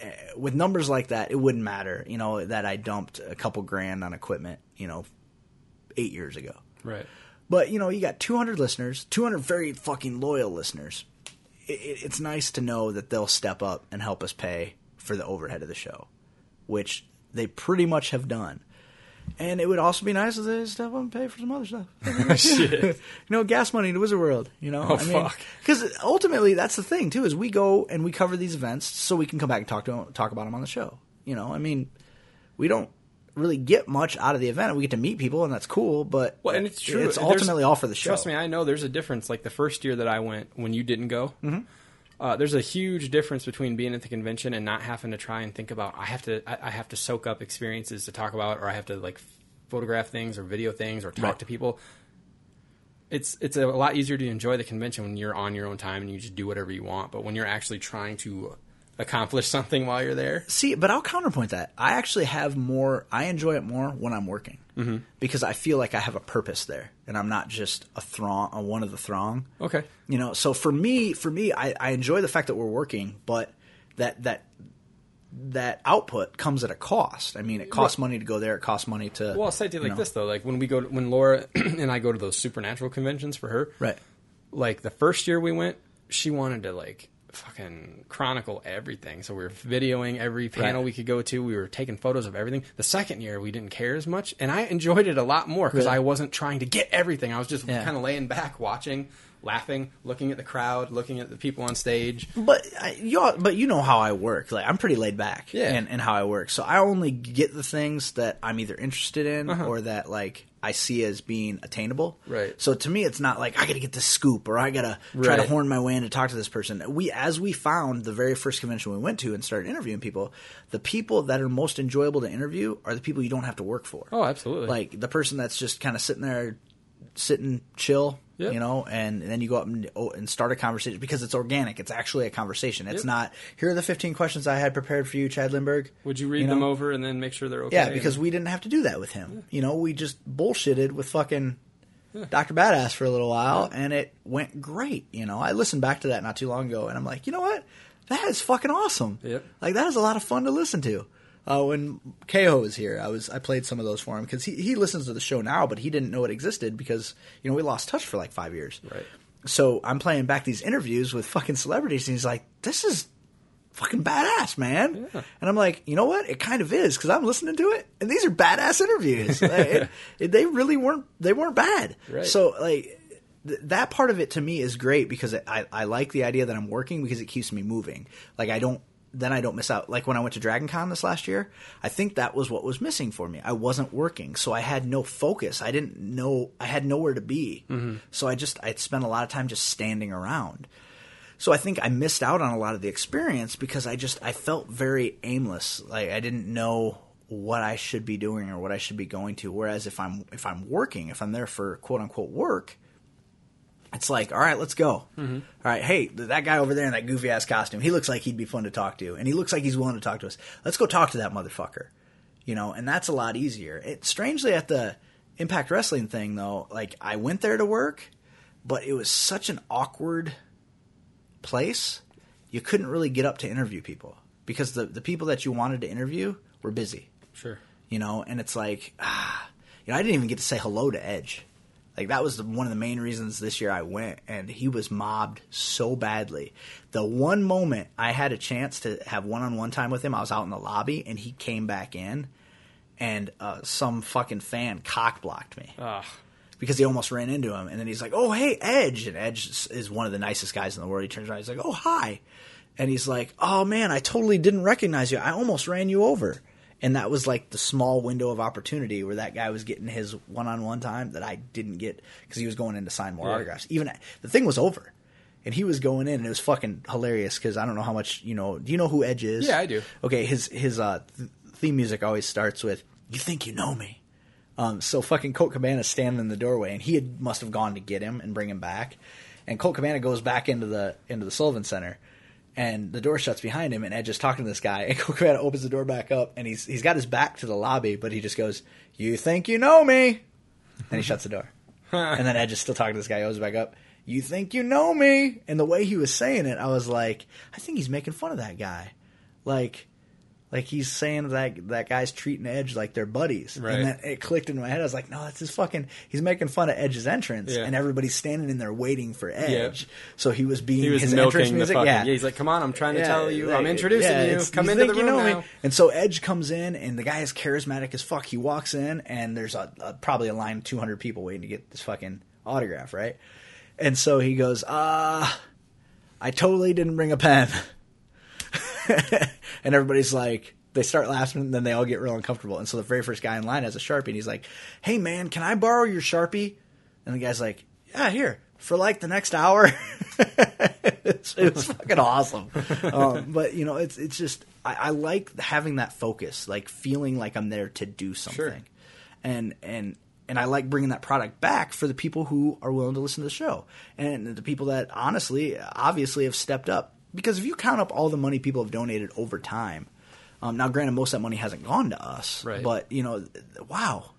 uh, with numbers like that, it wouldn't matter, you know, that I dumped a couple grand on equipment, you know, eight years ago. Right. But you know, you got 200 listeners, 200 very fucking loyal listeners. It, it, it's nice to know that they'll step up and help us pay for the overhead of the show, which they pretty much have done. And it would also be nice if they step up and pay for some other stuff. you know, gas money to Wizard World. You know, Oh, I mean, fuck. because ultimately that's the thing too is we go and we cover these events so we can come back and talk to talk about them on the show. You know, I mean, we don't really get much out of the event. We get to meet people and that's cool, but Well, and it's true. It's There's- ultimately all for the show. Trust me, I know there's a difference. Like the first year that I went, when you didn't go, Mm-hmm. Uh, there's a huge difference between being at the convention and not having to try and think about. I have to, I, I have to soak up experiences to talk about, or I have to like photograph things or video things or talk Right. to people. It's it's a lot easier to enjoy the convention when you're on your own time and you just do whatever you want. But when you're actually trying to accomplish something while you're there, See, but I'll counterpoint that. I actually have more. I enjoy it more when I'm working Mm-hmm. because I feel like I have a purpose there, and I'm not just a throng, a one of the throng. okay, You know, so for me, for me, I, I enjoy the fact that we're working, but that that that output comes at a cost. I mean, it costs money to go there. It costs money to. Well, I'll say you like know. this though, like when we go, to, when Laura and I go to those supernatural conventions for her, Right. Like the first year we went, she wanted to like fucking chronicle everything. So we were videoing every panel Right. we could go to. We were taking photos of everything. The second year we didn't care as much, and I enjoyed it a lot more because Really? I wasn't trying to get everything. I was just Yeah. kind of laying back, watching, laughing, looking at the crowd, looking at the people on stage. But I, you all, but you know how I work. Like I'm pretty laid back, Yeah. and and how I work. So I only get the things that I'm either interested in uh-huh. or that like I see as being attainable. Right. So to me, it's not like I got to get this scoop or I got to try to horn my way in to talk to this person. We as we found the very first convention we went to and started interviewing people, the people that are most enjoyable to interview are the people you don't have to work for. Oh, absolutely. Like the person that's just kind of sitting there, sitting chill, Yep. you know, and, and then you go up and, oh, and start a conversation because it's organic. It's actually a conversation. It's Yep. not here are the 15 questions I had prepared for you, Chad Lindberg. Would you read know? them over and then make sure they're okay? Yeah, because we didn't have to do that with him. You know, we just bullshitted with fucking Dr. Badass for a little while, and it went great. You know, I listened back to that not too long ago, and I'm like, you know what? That is fucking awesome. Yep. Like that is a lot of fun to listen to. Uh, when Ko was here, I was I played some of those for him because he he listens to the show now, but he didn't know it existed because you know we lost touch for like five years. Right. So I'm playing back these interviews with fucking celebrities, and he's like, "This is fucking badass, man." Yeah. And I'm like, you know what? It kind of is because I'm listening to it, and these are badass interviews. Like, it- it- they really weren't. They weren't bad. Right. So like. That part of it to me is great because I, I like the idea that I'm working because it keeps me moving. Like I don't, then I don't miss out. Like when I went to Dragon Con this last year, I think that was what was missing for me. I wasn't working, so I had no focus. I didn't know, I had nowhere to be. So I just, I'd spent a lot of time just standing around. So I think I missed out on a lot of the experience because I just I felt very aimless. Like I didn't know what I should be doing or what I should be going to. Whereas if I'm if I'm working, if I'm there for quote unquote work, it's like, all right, let's go. All right, hey, that guy over there in that goofy ass costume, he looks like he'd be fun to talk to, and he looks like he's willing to talk to us. Let's go talk to that motherfucker. You know, and that's a lot easier. It strangely at the Impact Wrestling thing though, like I went there to work, but it was such an awkward place, you couldn't really get up to interview people because the the people that you wanted to interview were busy, Sure. you know. And it's like, ah, you know, I didn't even get to say hello to Edge. Like that was the, one of the main reasons this year I went, and he was mobbed so badly. The one moment I had a chance to have one on one time with him, I was out in the lobby, and he came back in, and uh, some fucking fan cock blocked me Ugh. because he almost ran into him. And then he's like, "Oh, hey, Edge!" And Edge is one of the nicest guys in the world. He turns around, he's like, "Oh, hi," and he's like, "Oh man, I totally didn't recognize you. I almost ran you over." And that was like the small window of opportunity where that guy was getting his one-on-one time that I didn't get because he was going in to sign more Yeah. autographs. Even the thing was over, and he was going in, and it was fucking hilarious because I don't know how much you know. Do you know who Edge is? Yeah, I do. Okay, his his uh, th- theme music always starts with "You think you know me." Um, so fucking Colt Cabana's standing in the doorway, and he had must have gone to get him and bring him back. And Colt Cabana goes back into the into the Sullivan Center, and the door shuts behind him. And Edge is talking to this guy, and Colt opens the door back up, and he's he's got his back to the lobby, but he just goes, "You think you know me?" And he shuts the door. and then Edge is still talking to this guy, opens back up. You think you know me? And the way he was saying it, I was like, I think he's making fun of that guy, like. Like he's saying that that guy's treating Edge like they're buddies, Right. and then it clicked in my head. I was like, "No, that's his fucking." He's making fun of Edge's entrance, Yeah. and everybody's standing in there waiting for Edge. So he was being He was his entrance music. fucking. yeah. Yeah. he's like, "Come on, I'm trying to Yeah, tell you, like, I'm introducing yeah, you. Come into the room you know now." Me? And so Edge comes in, and the guy is charismatic as fuck. He walks in, and there's a, a probably a line of 200 people waiting to get this fucking autograph, right? And so he goes, "Uh, I totally didn't bring a pen," and everybody's like. They start laughing, and then they all get real uncomfortable. And so the very first guy in line has a sharpie, and he's like, "Hey man, can I borrow your sharpie?" And the guy's like, "Yeah, here for like the next hour." it's, it was fucking awesome. Um, but you know, it's it's just I, I like having that focus, like feeling like I'm there to do something, and and and I like bringing that product back for the people who are willing to listen to the show, and the people that honestly, obviously, have stepped up. Because if you count up all the money people have donated over time, um, now granted, most of that money hasn't gone to us, Right. but you know, wow,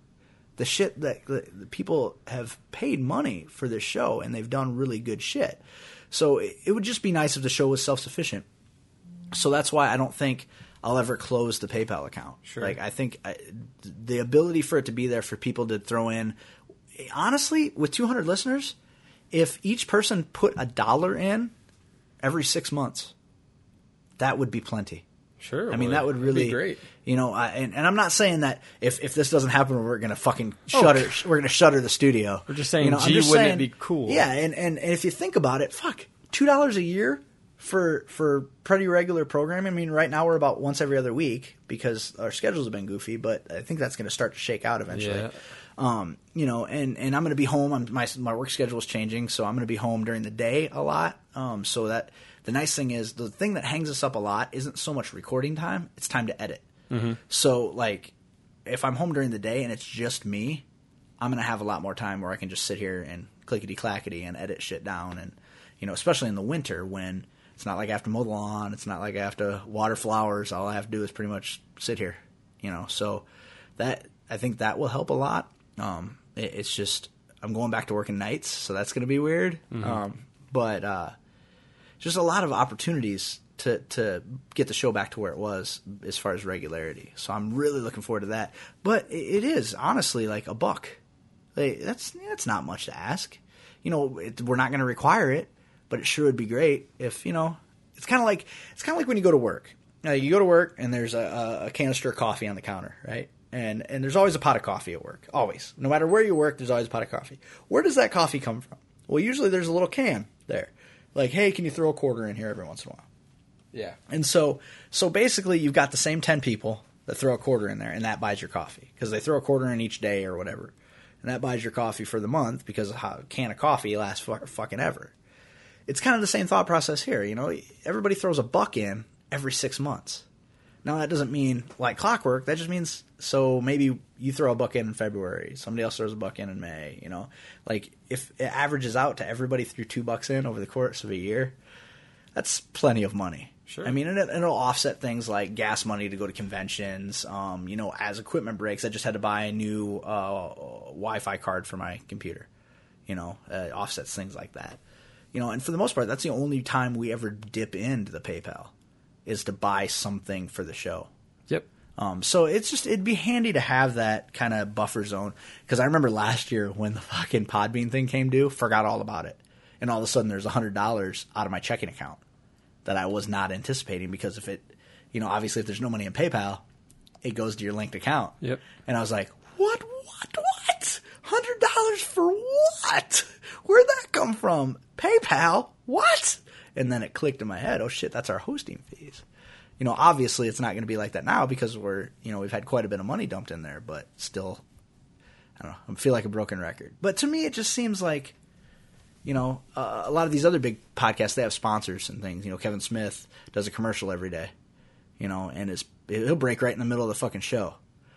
the shit that the, the people have paid money for this show and they've done really good shit. So it, it would just be nice if the show was self sufficient. So that's why I don't think I'll ever close the PayPal account. Sure. Like I think I, the ability for it to be there for people to throw in, honestly, with 200 listeners, if each person put a dollar in every six months, that would be plenty. Sure. I mean, that would It'd be really, great. You know, I, and, and I'm not saying that if, if this doesn't happen, we're going to fucking Oh. shutter. We're going to shutter the studio. We're just saying, You know, I'm gee, just wouldn't it be cool? Yeah, and, and, and if you think about it, fuck, two dollars a year for for pretty regular programming. I mean, right now we're about once every other week because our schedules have been goofy, but I think that's going to start to shake out eventually. Yeah. Um, you know, and, and I'm going to be home. I'm, my my work schedule is changing, so I'm going to be home during the day a lot. Um, so that the nice thing is the thing that hangs us up a lot isn't so much recording time; it's time to edit. So like, if I'm home during the day and it's just me, I'm gonna have a lot more time where I can just sit here and clickety clackety and edit shit down, and you know, especially in the winter when it's not like I have to mow the lawn, it's not like I have to water flowers. All I have to do is pretty much sit here, you know. So that I think that will help a lot. Um, it, it's just I'm going back to working nights, so that's gonna be weird. Um, but uh, just a lot of opportunities to to get the show back to where it was as far as regularity. So I'm really looking forward to that. But it, it is honestly like a buck. Like, that's that's not much to ask. You know, it, we're not going to require it, but it sure would be great if you know. It's kind of like it's kind of like when you go to work. Now, you go to work and there's a, a canister of coffee on the counter, right? And and there's always a pot of coffee at work. Always, no matter where you work, there's always a pot of coffee. Where does that coffee come from? Well, usually there's a little can there. Like, hey, can you throw a quarter in here every once in a while? Yeah. And so, so basically, you've got the same ten people that throw a quarter in there, and that buys your coffee because they throw a quarter in each day or whatever, and that buys your coffee for the month because a can of coffee lasts for fucking ever. It's kind of the same thought process here. You know, everybody throws a buck in every six months. Now that doesn't mean like clockwork. That just means so maybe you throw a buck in in February, somebody else throws a buck in in May. You know, like if it averages out to everybody threw two bucks in over the course of a year, that's plenty of money. Sure. I mean, and it, it'll offset things like gas money to go to conventions. Um, you know, as equipment breaks, I just had to buy a new uh, Wi-Fi card for my computer. You know, uh, offsets things like that. You know, and for the most part, that's the only time we ever dip into the PayPal is to buy something for the show. Yep. Um, so it's just it'd be handy to have that kind of buffer zone because I remember last year when the fucking Podbean thing came due, forgot all about it, and all of a sudden there's a hundred dollars out of my checking account that I was not anticipating because if it, you know, obviously if there's no money in PayPal, it goes to your linked account. Yep. And I was like, what, what, what? Hundred dollars for what? Where'd that come from? PayPal? What? And then it clicked in my head. Oh shit, that's our hosting fees. You know, obviously it's not going to be like that now because we're, you know, we've had quite a bit of money dumped in there, but still, I don't know. I feel like a broken record. But to me, it just seems like, you know, uh, a lot of these other big podcasts they have sponsors and things. You know, Kevin Smith does a commercial every day, you know, and it's he'll break right in the middle of the fucking show.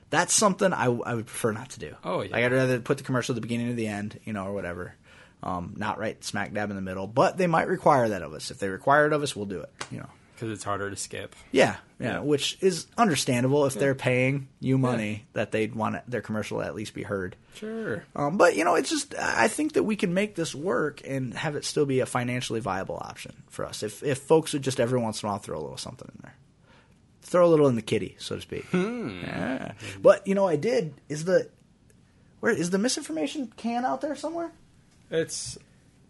That's something I, I would prefer not to do. Oh, yeah. like I'd rather put the commercial at the beginning or the end, you know, or whatever. Um, not right smack dab in the middle, but they might require that of us. If they require it of us, we'll do it. You know. because it's harder to skip. Yeah, yeah, Yeah. which is understandable if they're paying you money that they'd want it- their commercial to at least be heard. Sure. Um, but you know, it's just I think that we can make this work and have it still be a financially viable option for us. If if folks would just every once in a while throw a little something in there, throw a little in the kitty, so to speak. Yeah. But you know, I did. Is the where is the misinformation can out there somewhere? It's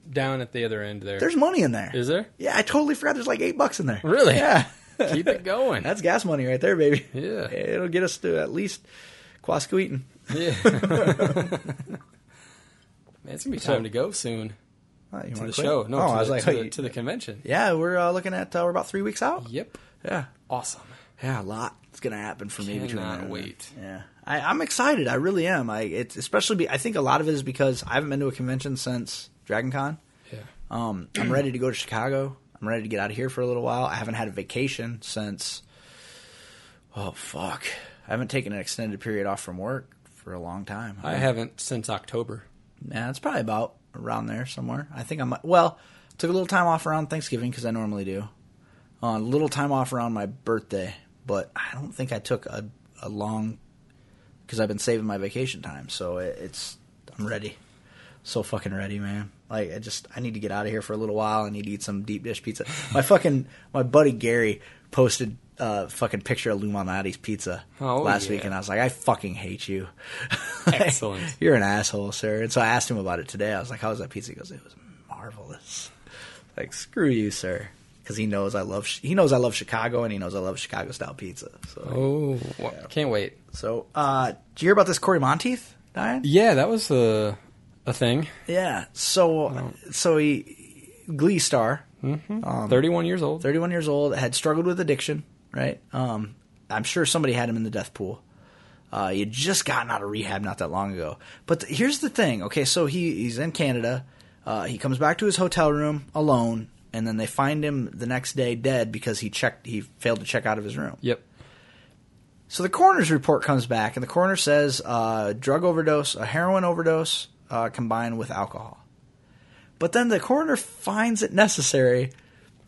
down at the other end there. There's money in there. Is there? Yeah, I totally forgot. There's like eight bucks in there. Really? Yeah. Keep it going. That's gas money right there, baby. Yeah. It'll get us to at least Quasqueton. yeah. Man, it's gonna be time to go soon Oh, to the quit? show. No, oh, to, I was the, like, to, hey, the, to the convention. yeah, we're uh, looking at uh, we're about three weeks out. Yep. Yeah, Awesome. yeah, a lot is gonna happen for me between Cannot and wait. Yeah, I, I'm excited. I really am. I it's especially be, I think a lot of it is because I haven't been to a convention since Dragon Con. Yeah. Um, I'm ready to go to Chicago. I'm ready to get out of here for a little while. I haven't had a vacation since. Oh fuck! I haven't taken an extended period off from work for a long time. I haven't since October. Yeah, it's probably about around there somewhere. I think I'm well. Took a little time off around Thanksgiving because I normally do. A little time off around my birthday, but I don't think I took a, a long because I've been saving my vacation time. So it, it's I'm ready, so fucking ready, man. Like I just I need to get out of here for a little while. I need to eat some deep dish pizza. My fucking my buddy Gary posted a fucking picture of Lou Malnati's pizza Oh, last yeah. week, and I was like, I fucking hate you. Excellent. You're an asshole, sir. And so I asked him about it today. I was like, "How was that pizza?" He goes, "It was marvelous." Like, screw you, sir, because he knows I love he knows I love Chicago and he knows I love Chicago style pizza. So, Oh, wha- can't wait. so uh, did you hear about this Cory Monteith dying? Yeah, that was a a thing. Yeah. So, so he Glee star, Um, Thirty-one years old. 31 years old, had struggled with addiction. Right. Um, I'm sure somebody had him in the death pool. Uh, he had just gotten out of rehab not that long ago. But th- here's the thing. Okay, so he he's in Canada. Uh, he comes back to his hotel room alone, and then they find him the next day dead because he checked he failed to check out of his room. Yep. So the coroner's report comes back, and the coroner says uh, drug overdose, a heroin overdose uh, combined with alcohol. But then the coroner finds it necessary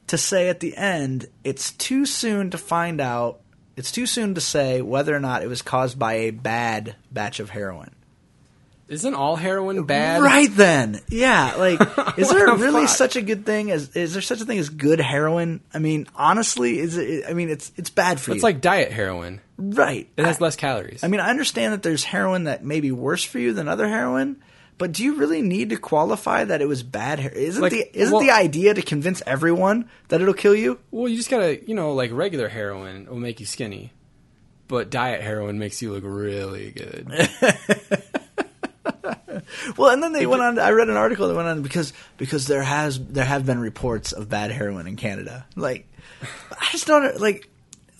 to say at the end, it's too soon to find out. It's too soon to say whether or not it was caused by a bad batch of heroin. Isn't all heroin bad? Right then, yeah. Like, is there the really fuck? such a good thing as? Is there such a thing as good heroin? I mean, honestly, is it? I mean, it's it's bad for It's you, It's like diet heroin. right? It has I- less calories. I mean, I understand that there's heroin that may be worse for you than other heroin, but do you really need to qualify that it was bad? Her- isn't Like, the isn't well- the idea to convince everyone that it'll kill you? well, you just gotta, you know, like regular heroin will make you skinny, but diet heroin makes you look really good. Well, and then they went on. I read an article that went on because because there has there have been reports of bad heroin in Canada. Like, I just don't like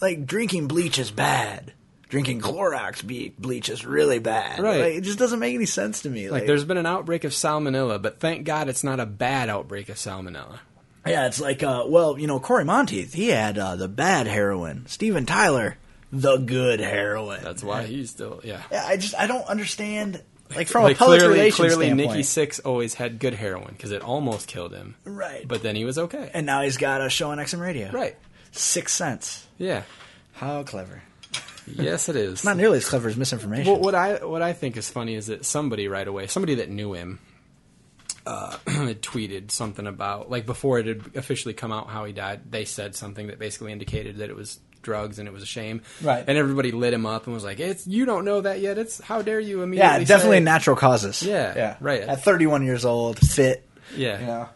like drinking bleach is bad. Drinking Clorox be- bleach is really bad. Right. Like, it just doesn't make any sense to me. like, there's been an outbreak of salmonella, but thank God it's not a bad outbreak of salmonella. Yeah, it's like, uh, well, you know, Cory Monteith, he had uh, the bad heroin. Steven Tyler, the good heroin. That's why he's still, yeah. Yeah, I just I don't understand. Like from Like a public clearly, relations clearly, standpoint, Nikki Sixx always had good heroin because it almost killed him, right? but then he was okay. and now he's got a show on XM Radio. right? Sixx Sense. Yeah. How clever. Yes, it is. Not nearly as clever as misinformation. Well, what I what I think is funny is that somebody right away, somebody that knew him, uh, tweeted something about like before it had officially come out how he died. They said something that basically indicated that it was drugs and it was a shame. Right. And everybody lit him up and was like, "It's you don't know that yet. It's how dare you immediately." yeah, definitely say-" natural causes. Yeah, yeah, right. At 31 years old, fit. Yeah. You know.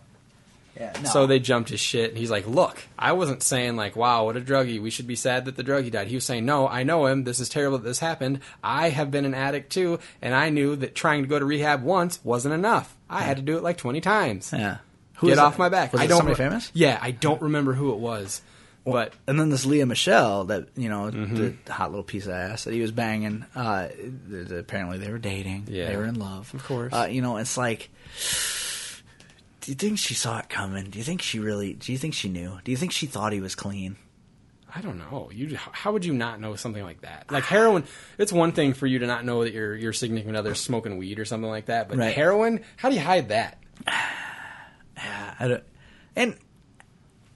Yeah. No. So they jumped his shit, and he's like, "Look, I wasn't saying like, wow, what a druggie. We should be sad that the druggie died." He was saying, "No, I know him. This is terrible that this happened. I have been an addict too, and I knew that trying to go to rehab once wasn't enough. I had to do it like twenty times. yeah. Who Get off it? my back. Was I don't somebody re- famous? Yeah, I don't remember who it was, but And then this Lea Michele, that you know, Mm-hmm. the hot little piece of ass that he was banging. Uh, th- th- apparently, they were dating. Yeah. they were in love. Of course. Uh, you know, it's like, Do you think she saw it coming? Do you think she really? Do you think she knew? Do you think she thought he was clean? I don't know. You how would you not know something like that? Like heroin, it's one thing for you to not know that your your significant other's smoking weed or something like that, but Right. heroin, how do you hide that? I don't, and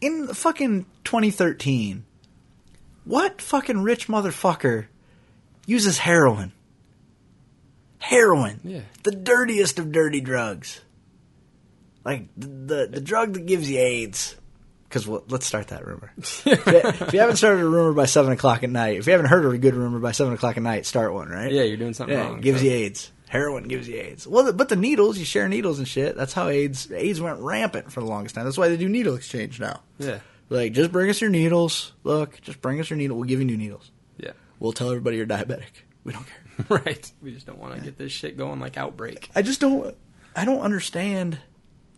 in fucking 2013, what fucking rich motherfucker uses heroin? Heroin. Yeah. The dirtiest of dirty drugs. Like the the, the drug that gives you AIDS. Because well, let's start that rumor. if, you, if you haven't started a rumor by seven o'clock at night, if you haven't heard of a good rumor by seven o'clock at night, start one, right? Yeah, you're doing something Yeah, wrong. it gives so- you AIDS. Heroin gives you AIDS. Well, but the needles, you share needles and shit. That's how AIDS AIDS went rampant for the longest time. That's why they do needle exchange now. Yeah. Like, just bring us your needles. Look, just bring us your needle. We'll give you new needles. Yeah. We'll tell everybody you're diabetic. We don't care. right. We just don't want to get this shit going like outbreak. I just don't. I don't understand.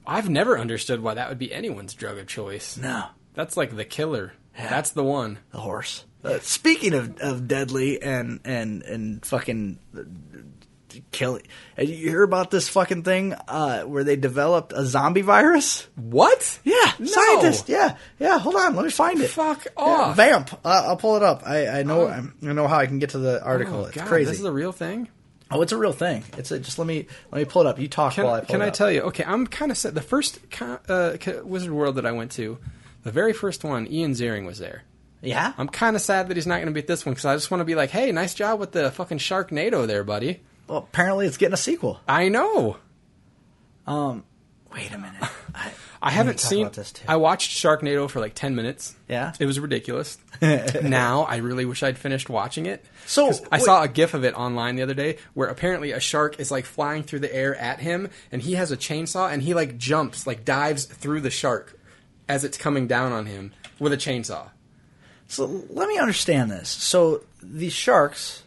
I've never understood why that would be anyone's drug of choice. No, That's like the killer. Yeah. That's the one. the horse. Uh, speaking of, of deadly and and and fucking kill. Did you hear about this fucking thing uh, where they developed a zombie virus? What? Yeah, No. scientist. Yeah, yeah. Hold on, let me find it. Fuck Yeah, off. Vamp. Uh, I'll pull it up. I, I know. I know how I can get to the article. Oh, it's God, crazy. This is a real thing. oh, it's a real thing. It's a, just let me let me pull it up. You talk Can, while I pull can I tell you? Okay, I'm kind of sad. The first uh, Wizard World that I went to, the very first one, Ian Ziering was there. Yeah. I'm kind of sad that he's not going to be at this one because I just want to be like, hey, nice job with the fucking Sharknado there, buddy. Well, apparently it's getting a sequel. I know. Um, wait a minute. I, I haven't seen. this, too. I watched Sharknado for like ten minutes. Yeah? it was ridiculous. now I really wish I'd finished watching it. So, I wait- saw a GIF of it online the other day where apparently a shark is like flying through the air at him, and he has a chainsaw, and he like jumps, like dives through the shark as it's coming down on him with a chainsaw. so let me understand this. So these sharks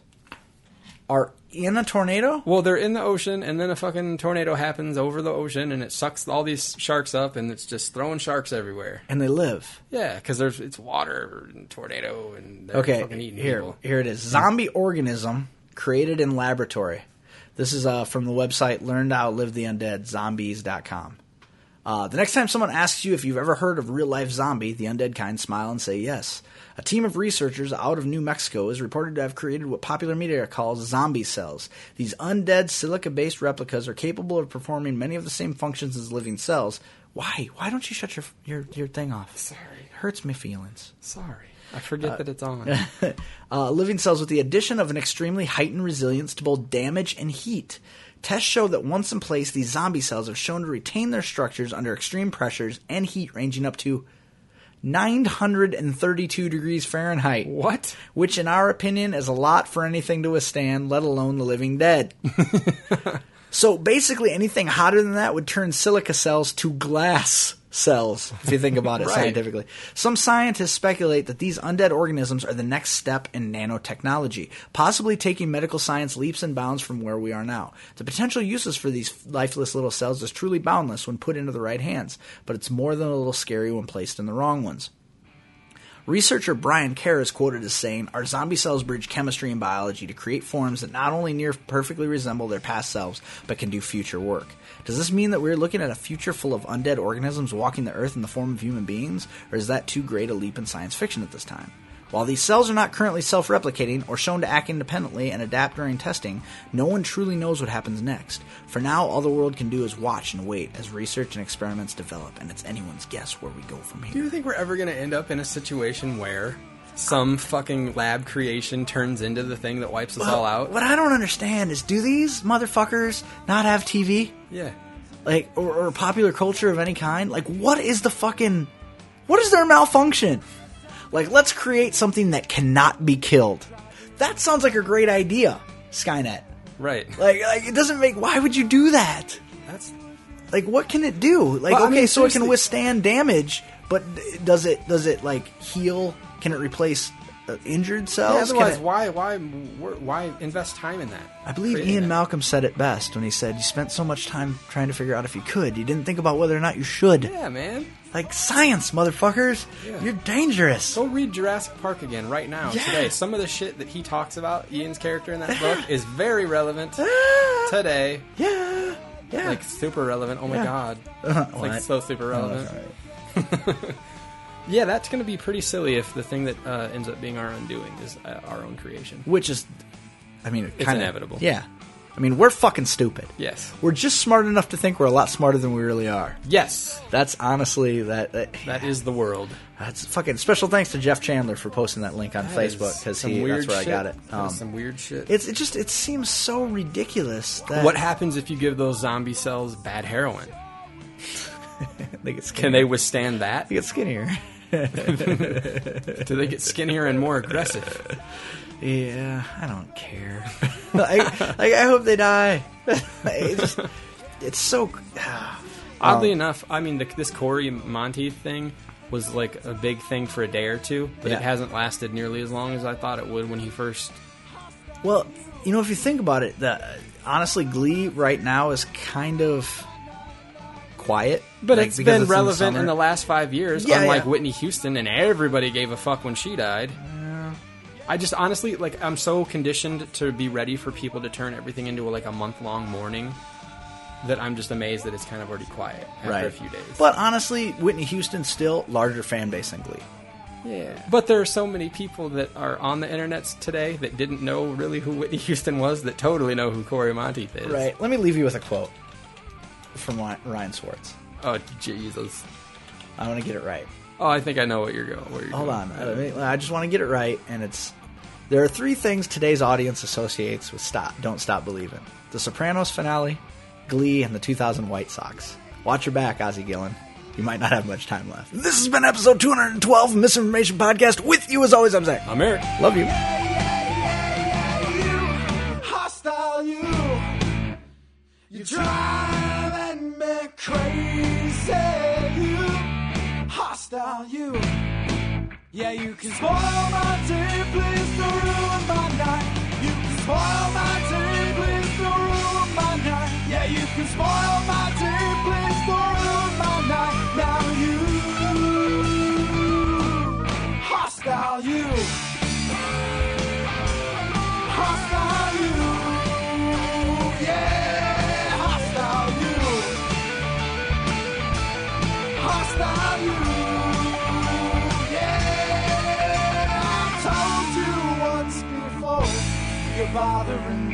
are in a tornado. Well, they're in the ocean, and then a fucking tornado happens over the ocean, and it sucks all these sharks up, and it's just throwing sharks everywhere. And they live. Yeah, because there's it's water and tornado, and they're Okay, fucking eating here, people. here it is. Zombie organism created in laboratory. This is uh, from the website Learn to Outlive the Undead, zombies.com. Uh, the next time someone asks you if you've ever heard of real life zombie, the undead kind smile and say yes. A team of researchers out of New Mexico is reported to have created what popular media calls zombie cells. These undead silica based replicas are capable of performing many of the same functions as living cells. Why? Why don't you shut your your, your thing off? Sorry. It hurts my feelings. Sorry, I forget that it's on. uh, living cells with the addition of an extremely heightened resilience to both damage and heat. Tests show that once in place, these zombie cells have shown to retain their structures under extreme pressures and heat ranging up to 932 degrees Fahrenheit. What? Which, in our opinion, is a lot for anything to withstand, let alone the living dead. so basically, anything hotter than that would turn silica cells to glass cells, if you think about it Right. scientifically. Some scientists speculate that these undead organisms are the next step in nanotechnology, possibly taking medical science leaps and bounds from where we are now. The potential uses for these lifeless little cells is truly boundless when put into the right hands, but it's more than a little scary when placed in the wrong ones. Researcher Bryan Kaehr is quoted as saying, Our zombie cells bridge chemistry and biology to create forms that not only near perfectly resemble their past selves, but can do future work. Does this mean that we're looking at a future full of undead organisms walking the earth in the form of human beings, or is that too great a leap in science fiction at this time? While these cells are not currently self replicating or shown to act independently and adapt during testing, no one truly knows what happens next. For now, all the world can do is watch and wait as research and experiments develop, and it's anyone's guess where we go from here. Do you think we're ever going to end up in a situation where some fucking lab creation turns into the thing that wipes us all out? What I don't understand is, do these motherfuckers not have TV, Yeah. like, or, or popular culture of any kind? Like, what is the fucking, what is their malfunction? Like, let's create something that cannot be killed. That sounds like a great idea, Skynet. Right. Like, like it doesn't make. Why would you do that? That's Like, what can it do? Like, Well, I okay, mean, so it can withstand damage, but does it does it like heal? Can it replace uh, injured cells? Can otherwise it- why why why invest time in that? I believe Ian that. Malcolm said it best when he said, "You spent so much time trying to figure out if you could. You didn't think about whether or not you should. Yeah, man. Like science, motherfuckers. Yeah. You're dangerous." Go read Jurassic Park again right now Yeah. today. Some of the shit that he talks about Ian's character in that book is very relevant Ah, today. yeah. Yeah. Like super relevant. Oh my god. It's like so super Oh, relevant. that's all right. Yeah, that's going to be pretty silly if the thing that uh, ends up being our undoing is uh, our own creation. Which is, I mean, It's kinda, inevitable. Yeah. I mean, we're fucking stupid. Yes. We're just smart enough to think we're a lot smarter than we really are. Yes. That's honestly that. that That is the world. That's fucking special. Thanks to Jeff Chandler for posting that link on That Facebook because he that's where shit. I got it. Um, some weird shit. it's it just it seems so ridiculous that what happens if you give those zombie cells bad heroin? they get skinnier. Can they withstand that? They get skinnier? Do they get skinnier and more aggressive? Yeah, I don't care. like, like, I hope they die. it just, it's so. Oddly Um, enough, I mean, the, this Cory Monteith thing was like a big thing for a day or two, but Yeah. it hasn't lasted nearly as long as I thought it would when he first. Well, you know, if you think about it, the, honestly, Glee right now is kind of quiet. But like, it's been in relevant in, summer. the last five years, Yeah, unlike yeah. Whitney Houston, and everybody gave a fuck when she died. I just honestly like I'm so conditioned to be ready for people to turn everything into a, like a month long mourning that I'm just amazed that it's kind of already quiet after right. a few days. But honestly, Whitney Houston still larger fan base than Glee. yeah, but there are so many people that are on the internet today that didn't know really who Whitney Houston was that totally know who Cory Monteith is. Right. Let me leave you with a quote from Ryan Swartz. Oh Jesus. I want to get it right. Oh, I think I know what you're going. Where you're Hold going. on. I uh, mean, I just want to get it right, and it's there are three things today's audience associates with "Stop, Don't Stop Believing": The Sopranos finale, Glee, and the 2000 White Sox. Watch your back, Ozzie Guillen. You might not have much time left. This has been episode 212 of Misinformation Podcast. With you, as always, I'm Zach. I'm Eric. Love you. hostile you. You're driving me crazy, you. Hostile you. Yeah, you can spoil my day, please don't ruin my night. You can spoil my day, please don't ruin my night. Yeah, you can spoil my day, please don't ruin my night. Now you, hostile you. Bothering.